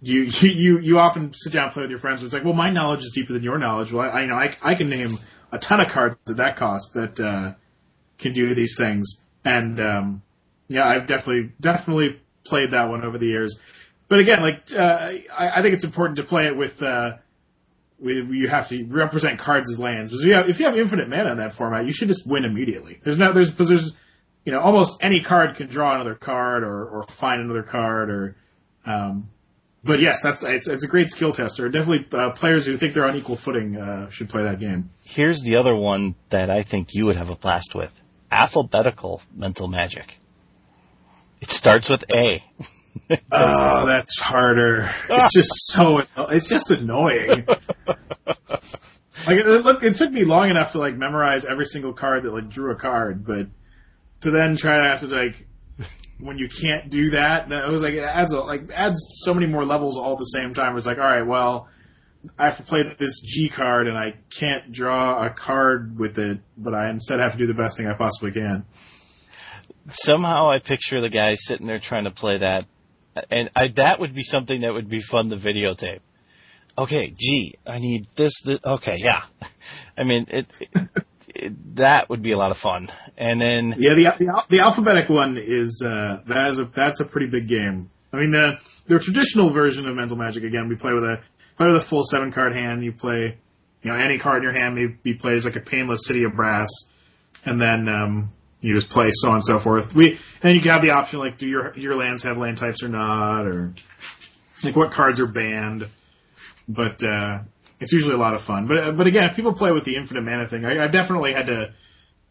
you you you often sit down and play with your friends. And it's like, well, my knowledge is deeper than your knowledge. Well, I, you know I I can name a ton of cards at that cost that uh, can do these things. And um, yeah, I've definitely definitely played that one over the years. But again, like uh, I, I think it's important to play it with. Uh, with, you have to represent cards as lands. Because if you have, if you have infinite mana in that format, you should just win immediately. There's no, there's, because there's, you know, almost any card can draw another card or, or find another card or, um, but yes, that's it's, it's a great skill tester. Definitely, uh, players who think they're on equal footing uh, should play that game. Here's the other one that I think you would have a blast with: alphabetical mental magic. It starts with A. oh, that's harder. It's just so. It's just annoying. like, it, look, it took me long enough to like memorize every single card that like drew a card, but to then try to have to like when you can't do that, it was like it adds a, like adds so many more levels all at the same time. It's like, all right, well, I have to play this G card and I can't draw a card with it, but I instead have to do the best thing I possibly can. Somehow I picture the guy sitting there trying to play that, and I, that would be something that would be fun to videotape. Okay, G, I need this. this okay, yeah. I mean, it, it that would be a lot of fun. And then yeah, the the, the alphabetic one is uh, that is a that's a pretty big game. I mean the the traditional version of Mental Magic again we play with a play with a full seven card hand. You play you know any card in your hand may be played as like a painless city of brass, and then um, you just play so on and so forth. We and you have the option like do your your lands have land types or not, or like what cards are banned. But uh, it's usually a lot of fun. But but again, if people play with the infinite mana thing, I, I've definitely had to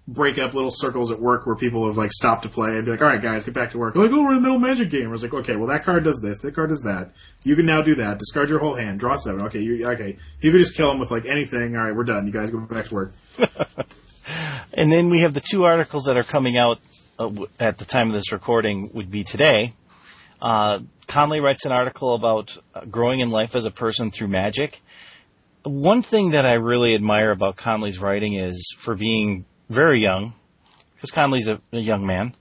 break up little circles at work where people have like stopped to play and be like, all right, guys, get back to work. Like, oh, we're in the middle of magic game. I was like, okay, well that card does this, that card does that. You can now do that. Discard your whole hand, draw seven. Okay, you okay. You can just kill them with like anything. All right, we're done. You guys go back to work. and then we have the two articles that are coming out uh, at the time of this recording would be today. Uh, Conley writes an article about uh, growing in life as a person through magic. One thing that I really admire about Conley's writing is for being very young, because Conley's a, a young man,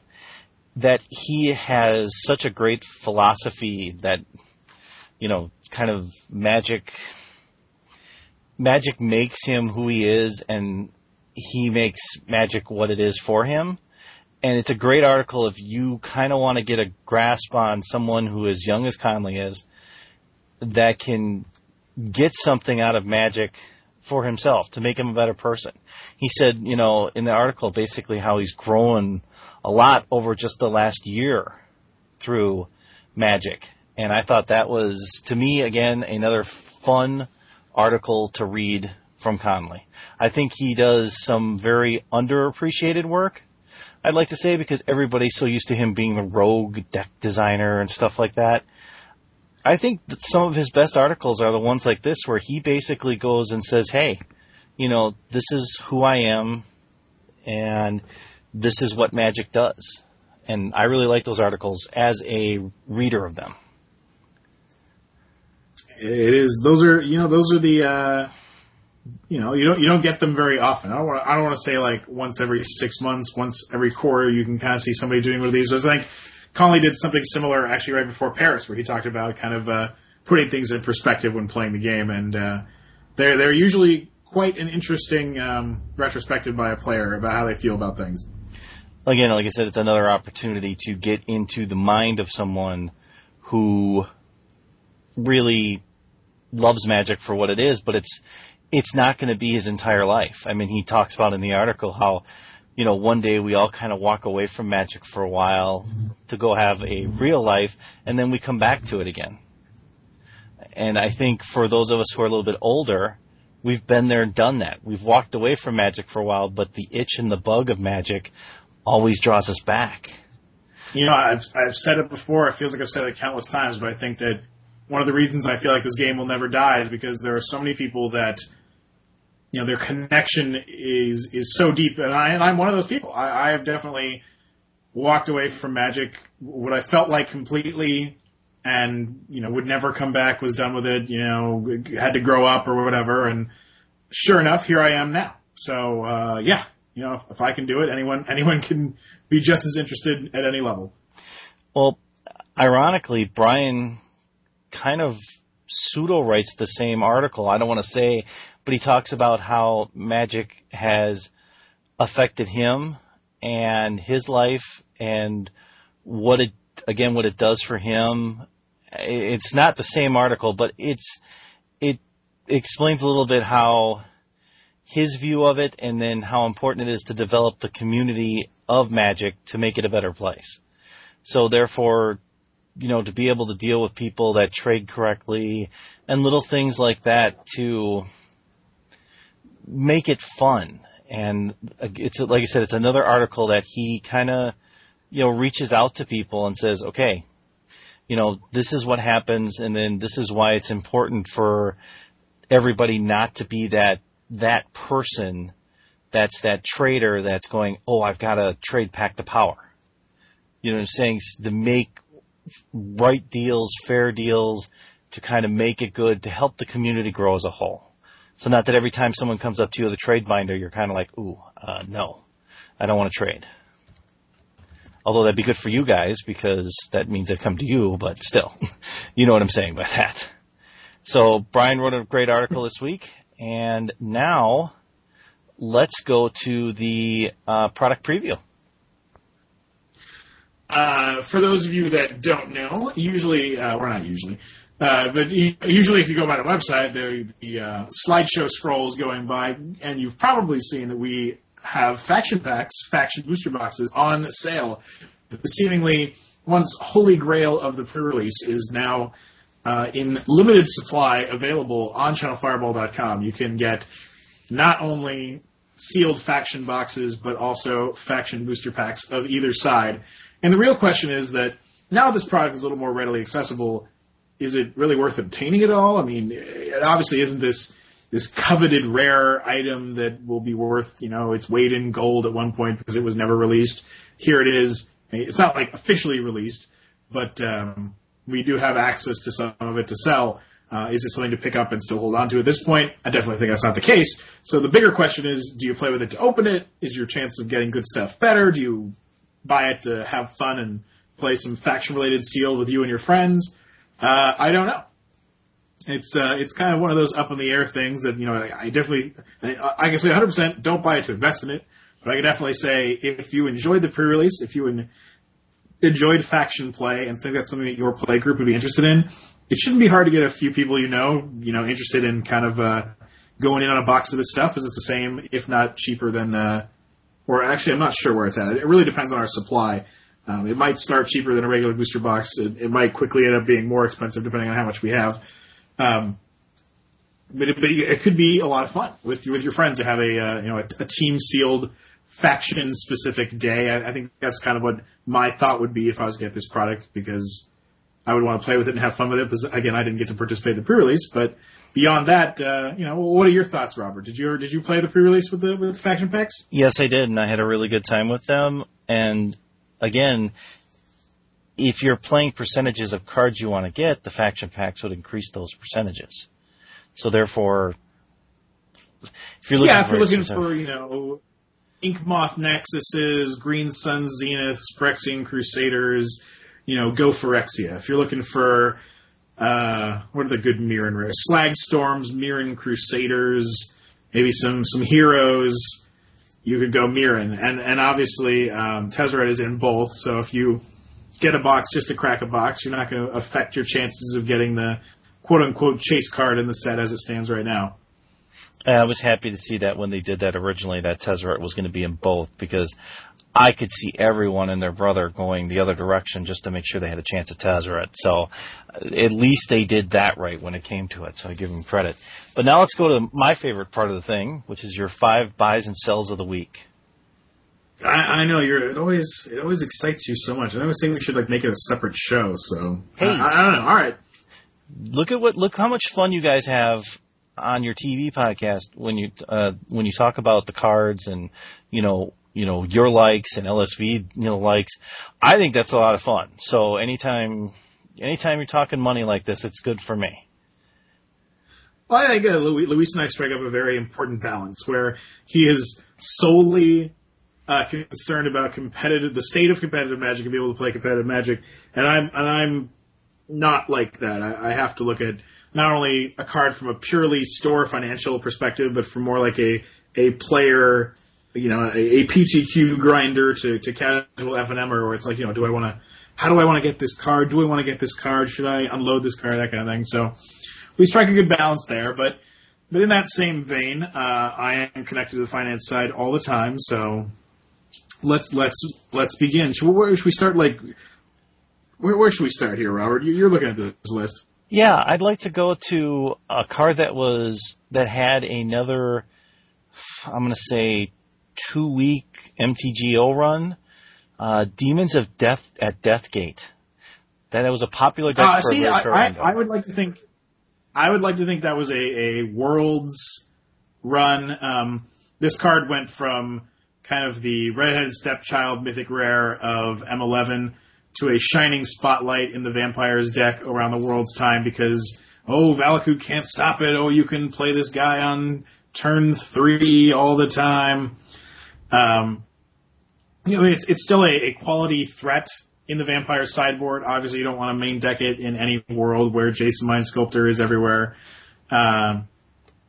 that he has such a great philosophy that, you know, kind of magic, magic makes him who he is and he makes magic what it is for him. And it's a great article if you kind of want to get a grasp on someone who as young as Conley is that can get something out of magic for himself to make him a better person. He said, you know, in the article basically how he's grown a lot over just the last year through magic. And I thought that was, to me, again, another fun article to read from Conley. I think he does some very underappreciated work, I'd like to say, because everybody's so used to him being the rogue deck designer and stuff like that. I think that some of his best articles are the ones like this where he basically goes and says, "Hey, you know, this is who I am and this is what magic does." And I really like those articles as a reader of them. It is those are, you know, those are the uh you know, you don't you don't get them very often. I don't want I don't want to say like once every 6 months, once every quarter you can kind of see somebody doing one of these. But it's like Conley did something similar actually right before Paris, where he talked about kind of uh, putting things in perspective when playing the game, and uh, they're they're usually quite an interesting um, retrospective by a player about how they feel about things. Again, like I said, it's another opportunity to get into the mind of someone who really loves magic for what it is, but it's it's not going to be his entire life. I mean, he talks about in the article how you know, one day we all kind of walk away from magic for a while to go have a real life, and then we come back to it again. And I think for those of us who are a little bit older, we've been there and done that. We've walked away from magic for a while, but the itch and the bug of magic always draws us back. You know, I've I've said it before. It feels like I've said it countless times, but I think that one of the reasons I feel like this game will never die is because there are so many people that you know their connection is is so deep, and I and I'm one of those people. I, I have definitely walked away from Magic what I felt like completely, and you know would never come back. Was done with it. You know, had to grow up or whatever. And sure enough, here I am now. So uh, yeah, you know, if, if I can do it, anyone anyone can be just as interested at any level. Well, ironically, Brian kind of pseudo writes the same article. I don't want to say but he talks about how magic has affected him and his life and what it again what it does for him. It's not the same article, but it's it explains a little bit how his view of it and then how important it is to develop the community of magic to make it a better place. So therefore, you know, to be able to deal with people that trade correctly and little things like that to make it fun. And uh, it's like I said, it's another article that he kind of, you know, reaches out to people and says, okay, you know, this is what happens, and then this is why it's important for everybody not to be that that person that's that trader that's going, oh, I've got to trade pack to power. You know, I'm saying to make right deals, fair deals, to kind of make it good, to help the community grow as a whole. So not that every time someone comes up to you with a trade binder, you're kind of like, ooh, uh, no, I don't want to trade. Although that'd be good for you guys because that means they come to you, but still, you know what I'm saying by that. So Brian wrote a great article this week, and now let's go to the uh, product preview. Uh, for those of you that don't know, usually, uh, we're not usually, uh, but usually if you go by the website, the, the uh, slideshow scrolls going by, and you've probably seen that we have faction packs, faction booster boxes on sale. The seemingly once holy grail of the pre-release is now uh, in limited supply available on channelfireball.com. You can get not only sealed faction boxes, but also faction booster packs of either side. And the real question is that now this product is a little more readily accessible, is it really worth obtaining it all? I mean, it obviously isn't this this coveted rare item that will be worth, you know, its weight in gold at one point because it was never released. Here it is. It's not like officially released, but um, we do have access to some of it to sell. Uh, is it something to pick up and still hold on to at this point? I definitely think that's not the case. So the bigger question is, do you play with it to open it? Is your chance of getting good stuff better? Do you buy it to have fun and play some faction related sealed with you and your friends? Uh, I don't know. It's uh, it's kind of one of those up in the air things that you know I, definitely I, can say 100 percent don't buy it to invest in it, but I can definitely say if you enjoyed the pre-release, if you en- enjoyed faction play and think that's something that your play group would be interested in, it shouldn't be hard to get a few people you know you know interested in kind of uh, going in on a box of this stuff. Because it's the same, if not cheaper than, uh, or actually I'm not sure where it's at. It really depends on our supply. Um, it might start cheaper than a regular booster box. It, it might quickly end up being more expensive depending on how much we have. Um, but it, but it could be a lot of fun with with your friends to have a uh, you know a, a team sealed faction specific day. I, I think that's kind of what my thought would be if I was to get this product because I would want to play with it and have fun with it. Because again, I didn't get to participate in the pre-release, but beyond that, uh, you know, what are your thoughts, Robert? Did you did you play the pre-release with the with the faction packs? Yes, I did, and I had a really good time with them. And again, if you're playing percentages of cards you want to get, the faction packs would increase those percentages. So therefore, if you're looking yeah, if for you're looking for you know Inkmoth Nexuses, Green Sun Zeniths, Phyrexian Crusaders, you know, go Phyrexia. If you're looking for uh, what are the good Mirran rares? Slag Storms, Mirran Crusaders, maybe some some heroes. You could go Mirran, and and obviously um, Tezzeret is in both. So if you get a box just to crack a box, you're not going to affect your chances of getting the quote unquote chase card in the set as it stands right now. I was happy to see that when they did that originally, that Tezzeret was going to be in both because I could see everyone and their brother going the other direction just to make sure they had a chance at Tezzeret. So uh, at least they did that right when it came to it. So I give them credit. But now let's go to my favorite part of the thing, which is your five buys and sells of the week. I, I know you're. It always it always excites you so much. I always think we should like make it a separate show. So Hey. I, I don't know. All right. Look at what look how much fun you guys have on your TV podcast when you uh, when you talk about the cards and you know you know your likes and LSV you know likes. I think that's a lot of fun. So anytime anytime you're talking money like this, it's good for me. Well, I think uh, Louis, Luis and I strike up a very important balance where he is solely uh, concerned about competitive, the state of competitive Magic and be able to play competitive Magic, and I'm and I'm not like that. I, I have to look at not only a card from a purely store financial perspective, but from more like a a player, you know, a, a PTQ grinder to to casual F and M, or it's like, you know, do I want to, how do I want to get this card? Do I want to get this card? Should I unload this card? That kind of thing. So we strike a good balance there, but. But in that same vein, uh, I am connected to the finance side all the time, so let's let's let's begin. Should, where should we start? Like, where, where should we start here, Robert? You- You're looking at this list. Yeah, I'd like to go to a card that was that had another I'm going to say 2 week MTGO run. Uh, Demons of Death at Deathgate. That was a popular deck Uh, for a see, I, I. I would like to think, I would like to think that was a, a worlds run. Um, this card went from kind of the redheaded stepchild mythic rare of M11 to a shining spotlight in the vampires deck around the world's time because oh Valakut can't stop it. Oh, you can play this guy on turn three all the time. Um, you know, it's it's still a, a quality threat in the vampire sideboard. Obviously, you don't want to main deck it in any world where Jace the Mind Sculptor is everywhere. Um,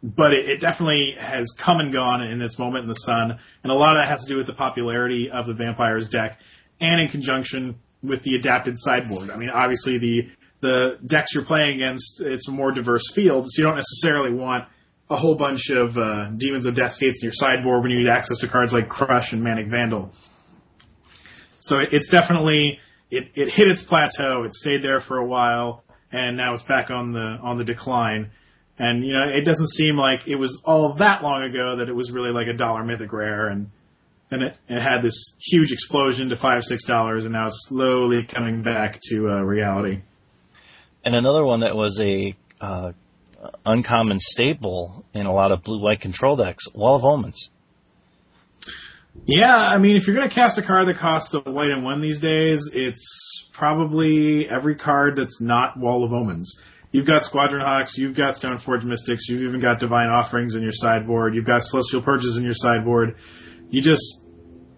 but it, it, definitely has come and gone in its moment in the sun, and a lot of that has to do with the popularity of the vampires deck, and in conjunction with the adapted sideboard. I mean, obviously the the decks you're playing against, it's a more diverse field, so you don't necessarily want a whole bunch of uh, Demons of Death's Gate in your sideboard when you need access to cards like Crush and Manic Vandal. So it's definitely it, it hit its plateau. It stayed there for a while, and now it's back on the on the decline. And you know, it doesn't seem like it was all that long ago that it was really like a dollar mythic rare, and then it, it had this huge explosion to five six dollars, and now it's slowly coming back to uh, reality. And another one that was a uh, uncommon staple in a lot of blue white control decks, Wall of Omens. Yeah, I mean, if you're going to cast a card that costs a white and one these days, it's probably every card that's not Wall of Omens. You've got Squadron Hawks, you've got Stoneforge Mystics, you've even got Divine Offerings in your sideboard, you've got Celestial Purges in your sideboard. You just,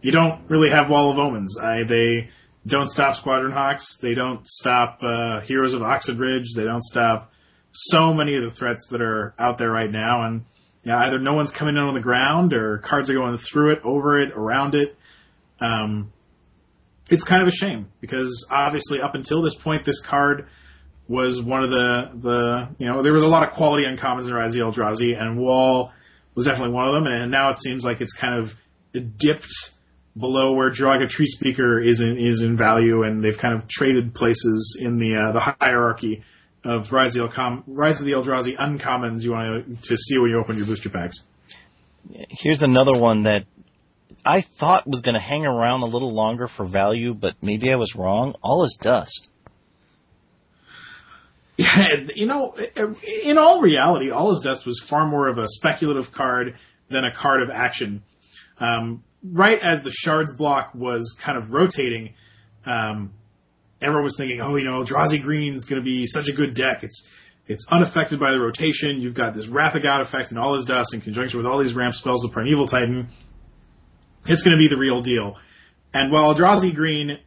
you don't really have Wall of Omens. I, they don't stop Squadron Hawks, they don't stop uh, Heroes of Oxid Ridge, they don't stop so many of the threats that are out there right now, and yeah, either no one's coming in on the ground or cards are going through it, over it, around it. Um, it's kind of a shame because obviously up until this point, this card was one of the the you know there was a lot of quality uncommons in the Eldrazi, and Wall was definitely one of them. And now it seems like it's kind of dipped below where Joraga Treespeaker is in is in value, and they've kind of traded places in the uh, the hierarchy of Rise of the, Com- Rise of the Eldrazi uncommons you want to see when you open your booster packs. Here's another one that I thought was going to hang around a little longer for value, but maybe I was wrong. All is dust. Yeah, you know, in all reality, All is Dust was far more of a speculative card than a card of action. Um, right as the shards block was kind of rotating, um, everyone was thinking, oh, you know, Eldrazi Green's going to be such a good deck. It's it's unaffected by the rotation. You've got this Wrath of God effect and All Is Dust in conjunction with all these ramp spells of Primeval Titan. It's going to be the real deal. And while Eldrazi Green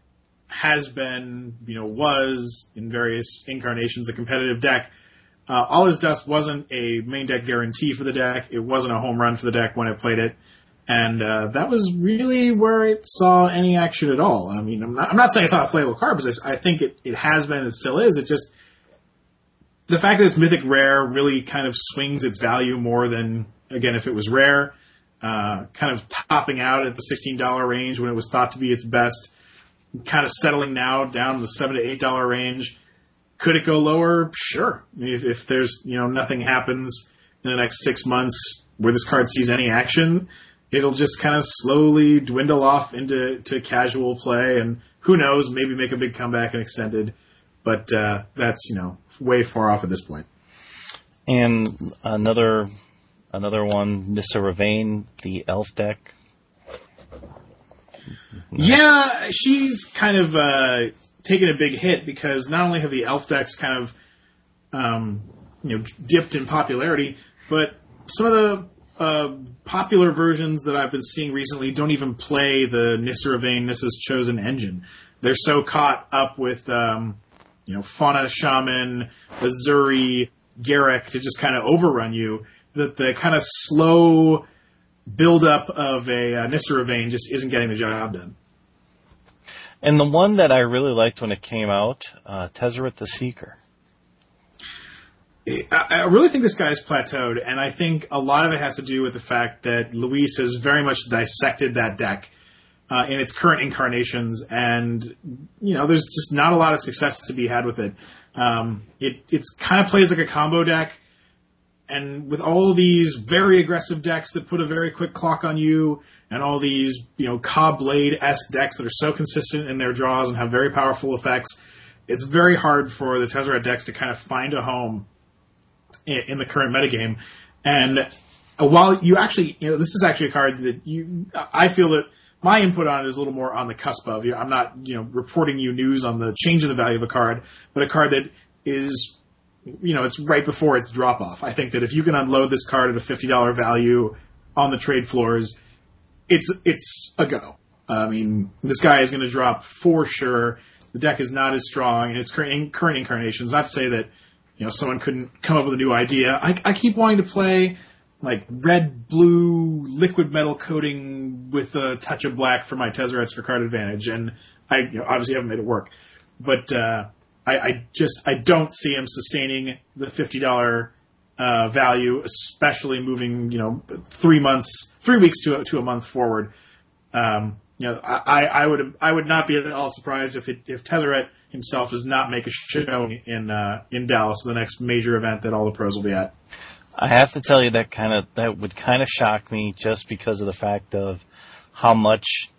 has been, you know, was in various incarnations a competitive deck, uh, All Is Dust wasn't a main deck guarantee for the deck. It wasn't a home run for the deck when it played it and uh, that was really where it saw any action at all. I mean, I'm not, I'm not saying it's not a playable card, but I think it, it has been, it still is. It just the fact that it's mythic rare really kind of swings its value more than again if it was rare. Uh, kind of topping out at the $16 range when it was thought to be its best, kind of settling now down the seven to eight dollar range. Could it go lower? Sure. If, if there's you know nothing happens in the next six months where this card sees any action, it'll just kind of slowly dwindle off into to casual play, and who knows, maybe make a big comeback and extended. But uh, that's you know way far off at this point. And another another one, Nissa Revane, the elf deck. Yeah, she's kind of uh, taken a big hit because not only have the elf decks kind of um, you know dipped in popularity, but some of the uh, popular versions that I've been seeing recently don't even play the Revane, Nissa's Chosen engine. They're so caught up with, um, you know, Fauna Shaman, Ezuri, Garruk to just kind of overrun you that the kind of slow build-up of a uh, Revane just isn't getting the job done. And the one that I really liked when it came out, uh, Tezzeret the Seeker. I really think this guy has plateaued, and I think a lot of it has to do with the fact that Luis has very much dissected that deck uh, in its current incarnations, and you know, there's just not a lot of success to be had with it. Um, it it's kind of plays like a combo deck, and with all these very aggressive decks that put a very quick clock on you, and all these you know Caw-Blade esque decks that are so consistent in their draws and have very powerful effects, it's very hard for the Tezzeret decks to kind of find a home in, the current metagame. And uh, while you actually, you know, this is actually a card that you, I feel that my input on it is a little more on the cusp of. I'm not, you know, reporting you news on the change in the value of a card, but a card that is, you know, it's right before its drop off. I think that if you can unload this card at a $50 value on the trade floors, it's, it's a go. I mean, this guy is going to drop for sure. The deck is not as strong in its current incarnations. Not to say that you know someone couldn't come up with a new idea. I, I keep wanting to play like red, blue, Liquimetal Coating with a touch of black for my Tezzeret's for card advantage, and I you know, obviously haven't made it work. But uh, I, I just I don't see him sustaining the fifty dollar uh, value, especially moving you know three months, three weeks to a, to a month forward. Um, you know, I, I would I would not be at all surprised if it, if Tezzeret himself does not make a show in uh, in Dallas, the next major event that all the pros will be at. I have to tell you that kind of that would kind of shock me just because of the fact of how much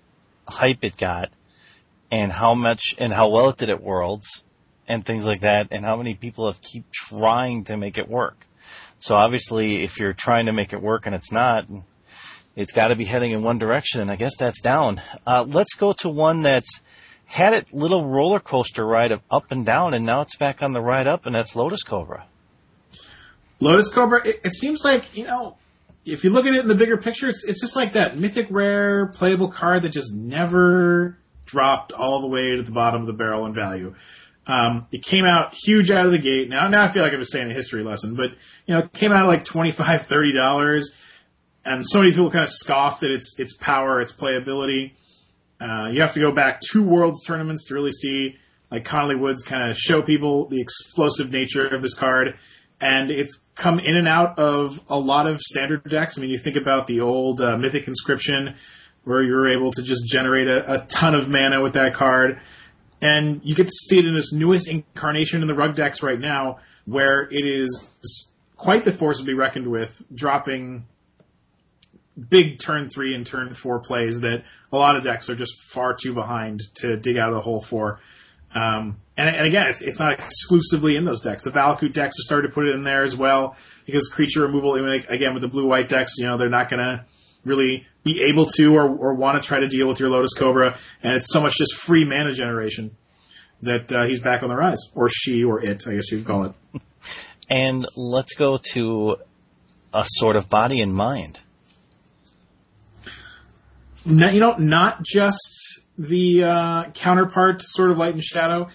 hype it got and how much and how well it did at Worlds and things like that and how many people have keep trying to make it work. So obviously if you're trying to make it work and it's not, it's got to be heading in one direction and I guess that's down. Uh, let's go to one that's had it little roller coaster ride of up and down and now it's back on the ride up and that's Lotus Cobra. Lotus Cobra, it, it, seems like, you know, if you look at it in the bigger picture, it's, it's just like that mythic rare playable card that just never dropped all the way to the bottom of the barrel in value. Um, it came out huge out of the gate. Now, now I feel like I'm just saying a history lesson, but, you know, it came out like $25, $30, and so many people kind of scoffed at its, its power, its playability. Uh, you have to go back two Worlds tournaments to really see, like, Conley Woods kind of show people the explosive nature of this card and it's come in and out of a lot of standard decks. I mean, you think about the old uh, Mythic Conscription, where you were able to just generate a, a, ton of mana with that card, and you get to see it in this newest incarnation in the rug decks right now, where it is quite the force to be reckoned with, dropping big turn three and turn four plays that a lot of decks are just far too behind to dig out of the hole for. Um, and, and, again, it's, it's, not exclusively in those decks. The Valakut decks are starting to put it in there as well because creature removal, again, with the blue white decks, you know, they're not going to really be able to or, or want to try to deal with your Lotus Cobra. And it's so much just free mana generation that uh, he's back on the rise. Or she or it, I guess you'd call it. And let's go to a Sword of Body and Mind. No, you know, not just the uh, counterpart to Sword of Light and Shadow.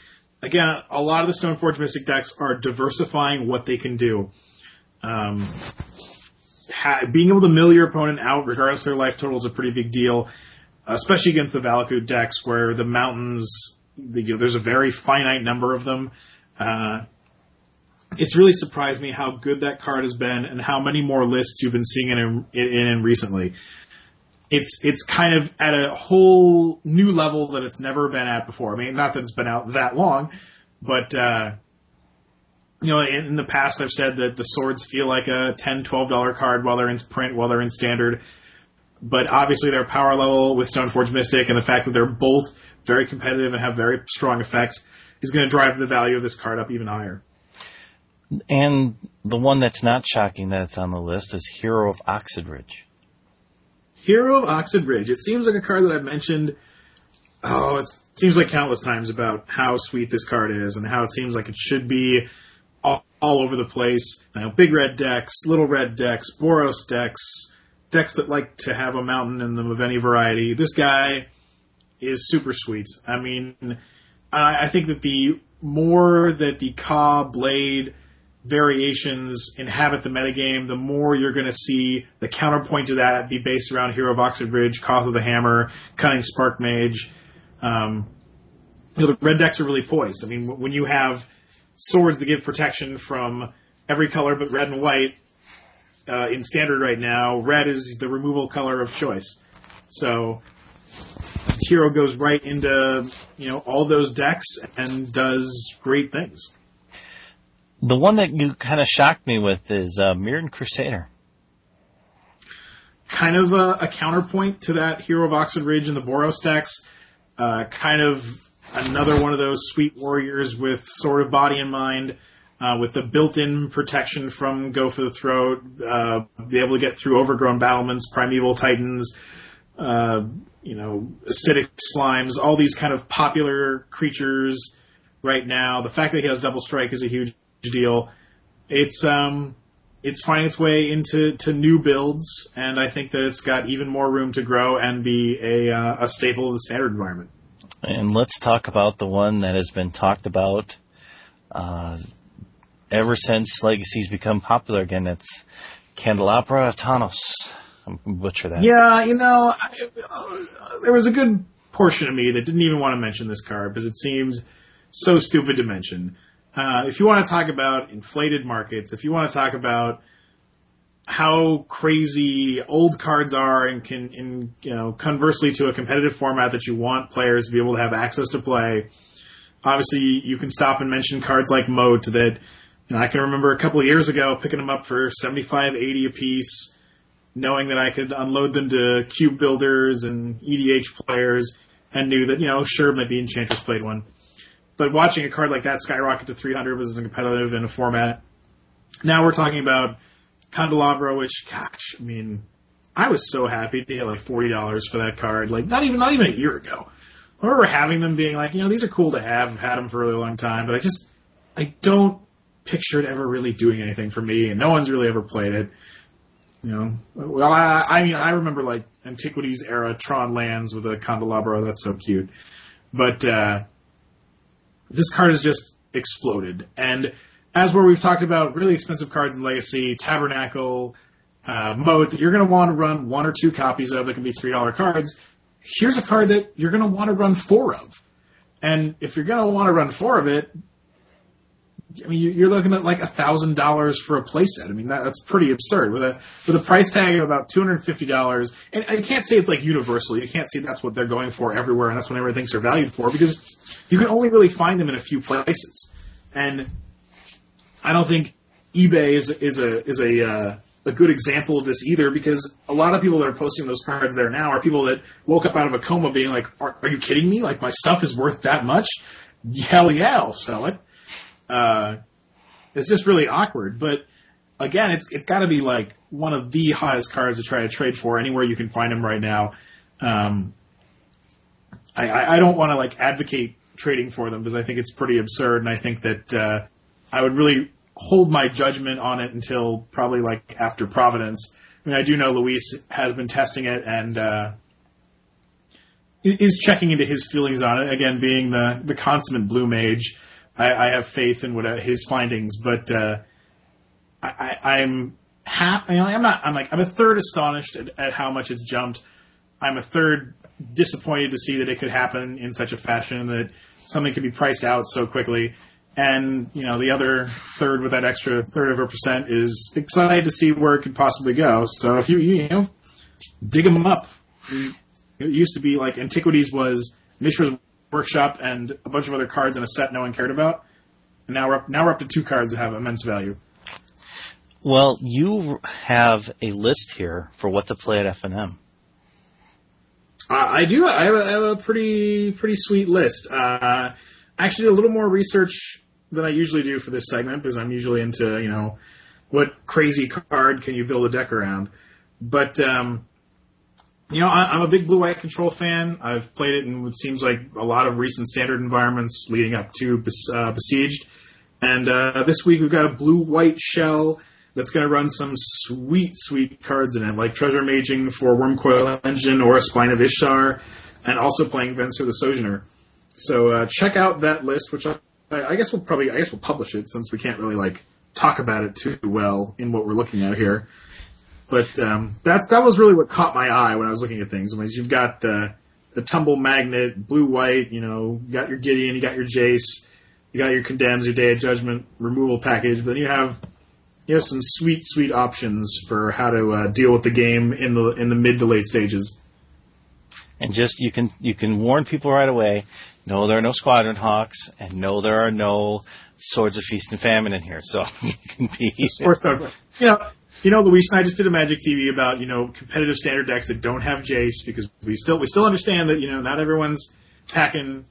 Again, a lot of the Stoneforge Mystic decks are diversifying what they can do. Um, ha- being able to mill your opponent out, regardless of their life total, is a pretty big deal, especially against the Valakut decks, where the mountains, the, you know, there's a very finite number of them. Uh, it's really surprised me how good that card has been and how many more lists you've been seeing it in, in, in recently it's it's kind of at a whole new level that it's never been at before. I mean, not that it's been out that long, but uh, you know, in, in the past I've said that the swords feel like a ten, twelve dollar card while they're in print, while they're in standard. But obviously their power level with Stoneforge Mystic and the fact that they're both very competitive and have very strong effects is going to drive the value of this card up even higher. And the one that's not shocking that it's on the list is Hero of Oxid Ridge. Hero of Oxid Ridge. It seems like a card that I've mentioned. Oh, it seems like countless times about how sweet this card is and how it seems like it should be all, all over the place. You know, big red decks, little red decks, Boros decks, decks that like to have a mountain in them of any variety. This guy is super sweet. I mean, I, I think that the more that the Caw-Blade variations inhabit the metagame, the more you're going to see the counterpoint to that be based around Hero of Oxidridge, Koth of the Hammer, Cunning Sparkmage. Um, you know, the red decks are really poised. I mean, when you have swords that give protection from every color but red and white uh, in standard right now, red is the removal color of choice. So Hero goes right into you know all those decks and does great things. The one that you kind of shocked me with is uh, Mirran Crusader. Kind of a, a, counterpoint to that Hero of Oxid Ridge and the Boros decks. Uh, kind of another one of those sweet warriors with Sword of Body and Mind, uh, with the built-in protection from Go for the Throat, uh, be able to get through overgrown battlements, primeval titans, uh, you know, acidic slimes, all these kind of popular creatures right now. The fact that he has double strike is a huge deal. It's um, it's finding its way into to new builds, and I think that it's got even more room to grow and be a uh, a staple of the standard environment. And let's talk about the one that has been talked about uh, ever since Legacy's become popular again, it's Candelabra Thanos. I'm butcher that. Yeah, you know, I, uh, there was a good portion of me that didn't even want to mention this card because it seems so stupid to mention. Uh, if you want to talk about inflated markets, if you want to talk about how crazy old cards are and can, in, you know, conversely to a competitive format that you want players to be able to have access to play, obviously you can stop and mention cards like Moat that, you know, I can remember a couple of years ago picking them up for 75, 80 a piece, knowing that I could unload them to cube builders and EDH players and knew that, you know, sure, maybe Enchantress played one. But watching a card like that skyrocket to 300 was competitive in a format. Now we're talking about Candelabra, which, gosh, I mean, I was so happy to get like $40 for that card. Like, not even, not even a year ago. I remember having them being like, you know, these are cool to have. I've had them for a really long time, but I just, I don't picture it ever really doing anything for me, and no one's really ever played it. You know, well, I, I mean, I remember like Antiquities era Tron lands with a candelabra. That's so cute. But uh, this card has just exploded, and as where we've talked about really expensive cards in Legacy, Tabernacle, uh, Moat you're going to want to run one or two copies of that can be three dollar cards. Here's a card that you're going to want to run four of, and if you're going to want to run four of it, I mean, you're looking at like a thousand dollars for a playset. I mean, that, that's pretty absurd with a with a price tag of about two hundred and fifty dollars. And I can't say it's like universal. You can't say that's what they're going for everywhere, and that's what everyone thinks they're valued for because you can only really find them in a few places. And I don't think eBay is is a is a uh, a good example of this either because a lot of people that are posting those cards there now are people that woke up out of a coma being like, "Are, are you kidding me? Like my stuff is worth that much? Hell yeah, I'll sell it." Uh, it's just really awkward. But again, it's it's got to be like one of the hottest cards to try to trade for anywhere you can find them right now. Um, I, I, I don't want to like advocate trading for them because I think it's pretty absurd, and I think that uh, I would really hold my judgment on it until probably like after Providence. I mean, I do know Luis has been testing it and uh, is checking into his feelings on it. Again, being the the consummate blue mage. I, I have faith in what uh, his findings, but uh, I, I, am happy. I'm not. I'm like I'm a third astonished at, at how much it's jumped. I'm a third disappointed to see that it could happen in such a fashion that something could be priced out so quickly. And you know, the other third with that extra third of a percent is excited to see where it could possibly go. So if you you know, dig them up. It used to be like Antiquities was Mishra's workshop and a bunch of other cards in a set no one cared about. And now we're up, now we're up to two cards that have immense value. Well, you have a list here for what to play at FNM. Uh, I do. I have, a, I have, a pretty pretty sweet list. Uh, actually, a little more research than I usually do for this segment because I'm usually into you know what crazy card can you build a deck around. But um, you know, I, am a big blue white control fan. I've played it in what seems like a lot of recent standard environments leading up to uh, Besieged. And uh, this week we've got a blue white shell that's going to run some sweet, sweet cards in it, like Treasure Maging for Wurmcoil Engine or a Spine of Ish Sah, and also playing Venser the Sojourner. So uh, check out that list, which I, I guess we'll probably, I guess we'll publish it since we can't really like talk about it too well in what we're looking at here. But um, that's that was really what caught my eye when I was looking at things. Was you've got the the tumble magnet, blue white. You know, you got your Gideon, you got your Jace, you got your condemns, your Day of Judgment removal package. But you have you have some sweet sweet options for how to uh, deal with the game in the in the mid to late stages. And just you can you can warn people right away. No, there are no squadron hawks, and no, there are no swords of feast and famine in here. So you can be. You know, you know, Luis and I just did a Magic TV about you know competitive standard decks that don't have Jace because we still we still understand that you know not everyone's packing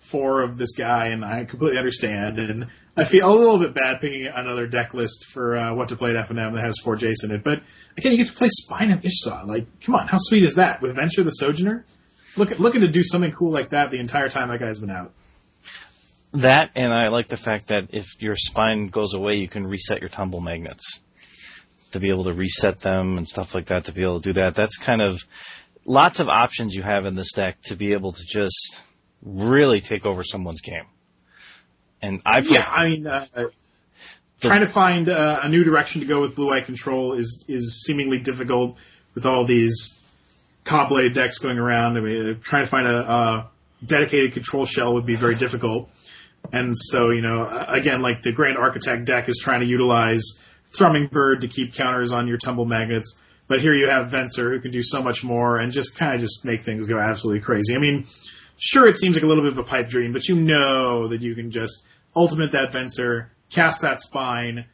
four of this guy, and I completely understand. And I feel a little bit bad picking another deck list for uh, what to play at FNM that has four Jace in it. But again, you get to play Spine of Ish Sah. Like, come on, how sweet is that with Venser the Sojourner? Look, looking to do something cool like that the entire time that guy's been out. That, and I like the fact that if your spine goes away, you can reset your tumble magnets to be able to reset them and stuff like that to be able to do that. That's kind of lots of options you have in this deck to be able to just really take over someone's game. And I yeah, I mean, uh, trying to find uh, a new direction to go with blue eye control is is seemingly difficult with all these Caw-Blade decks going around. I mean, trying to find a, a dedicated control shell would be very difficult. And so, you know, again, like the Grand Architect deck is trying to utilize Thrummingbird to keep counters on your tumble magnets. But here you have Venser who can do so much more and just kind of just make things go absolutely crazy. I mean, sure, it seems like a little bit of a pipe dream, but you know that you can just ultimate that Venser, cast that spine,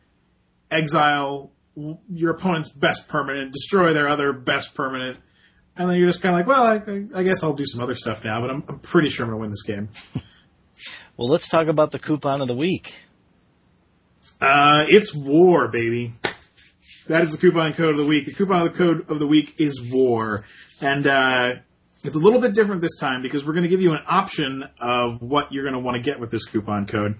exile your opponent's best permanent, destroy their other best permanent, and then you're just kind of like, well, I, I, guess I'll do some other stuff now, but I'm, I'm pretty sure I'm going to win this game. well, let's talk about the coupon of the week. Uh, it's war, baby. That is the coupon code of the week. The coupon of the code of the week is war. And, uh, it's a little bit different this time because we're going to give you an option of what you're going to want to get with this coupon code.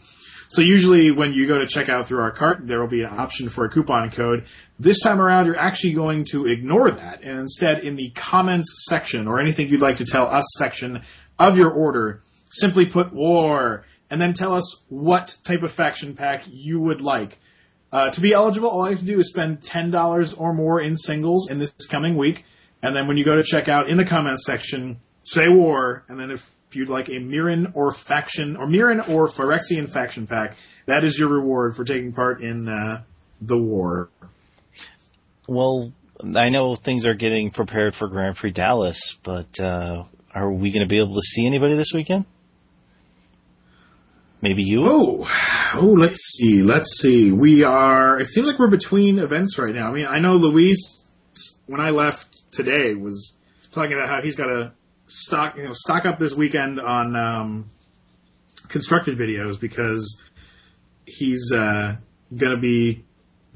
So usually when you go to check out through our cart, there will be an option for a coupon code. This time around, you're actually going to ignore that and instead in the comments section or anything you'd like to tell us section of your order, simply put war and then tell us what type of faction pack you would like. Uh, to be eligible, all you have to do is spend $10 or more in singles in this coming week. And then when you go to check out in the comments section, say war, and then if you'd like a Mirran or faction or Mirran or Phyrexian faction pack, that is your reward for taking part in uh, the war. Well, I know things are getting prepared for Grand Prix Dallas, but uh, are we going to be able to see anybody this weekend? Maybe you? Oh, oh, let's see, let's see. We are. It seems like we're between events right now. I mean, I know Luis, when I left today, was talking about how he's got a stock you know stock up this weekend on um, constructed videos because he's uh, going to be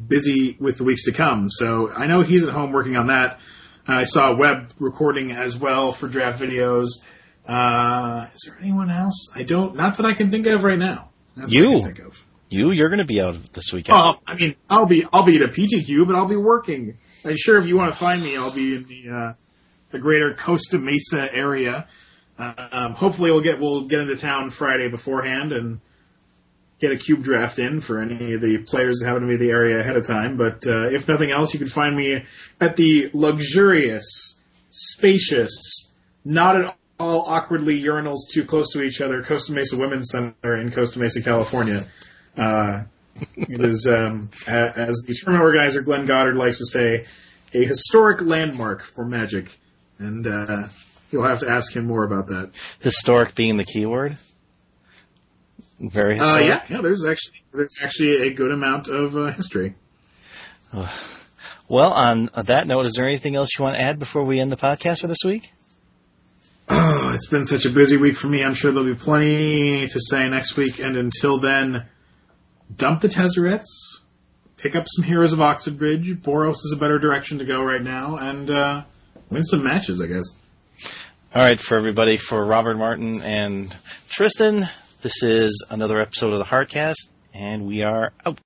busy with the weeks to come. So I know he's at home working on that. I saw Webb recording as well for draft videos. Uh, is there anyone else? I don't. Not that I can think of right now. you. You, you're going to be out this weekend. Oh, I mean, I'll be, I'll be at a PTQ, but I'll be working. I'm sure if you want to find me, I'll be in the, uh, the greater Costa Mesa area. Um, hopefully, we'll get we'll get into town Friday beforehand and get a cube draft in for any of the players that happen to be in the area ahead of time. But uh, if nothing else, you can find me at the luxurious, spacious, not at all awkwardly urinals too close to each other Costa Mesa Women's Center in Costa Mesa, California. Uh, it is, um, as the tournament organizer Glenn Goddard likes to say, a historic landmark for Magic and uh, you'll have to ask him more about that. Historic being the key word. Very historic. Uh, yeah, yeah. There's actually there's actually a good amount of uh, history. Well, on that note, is there anything else you want to add before we end the podcast for this week? Oh, it's been such a busy week for me. I'm sure there'll be plenty to say next week. And until then, dump the Tezzerets, pick up some Heroes of Oxid Ridge. Boros is a better direction to go right now, and uh, win some matches, I guess. All right, for everybody, for Robert Martin and Tristan, this is another episode of the Hardcast, and we are out.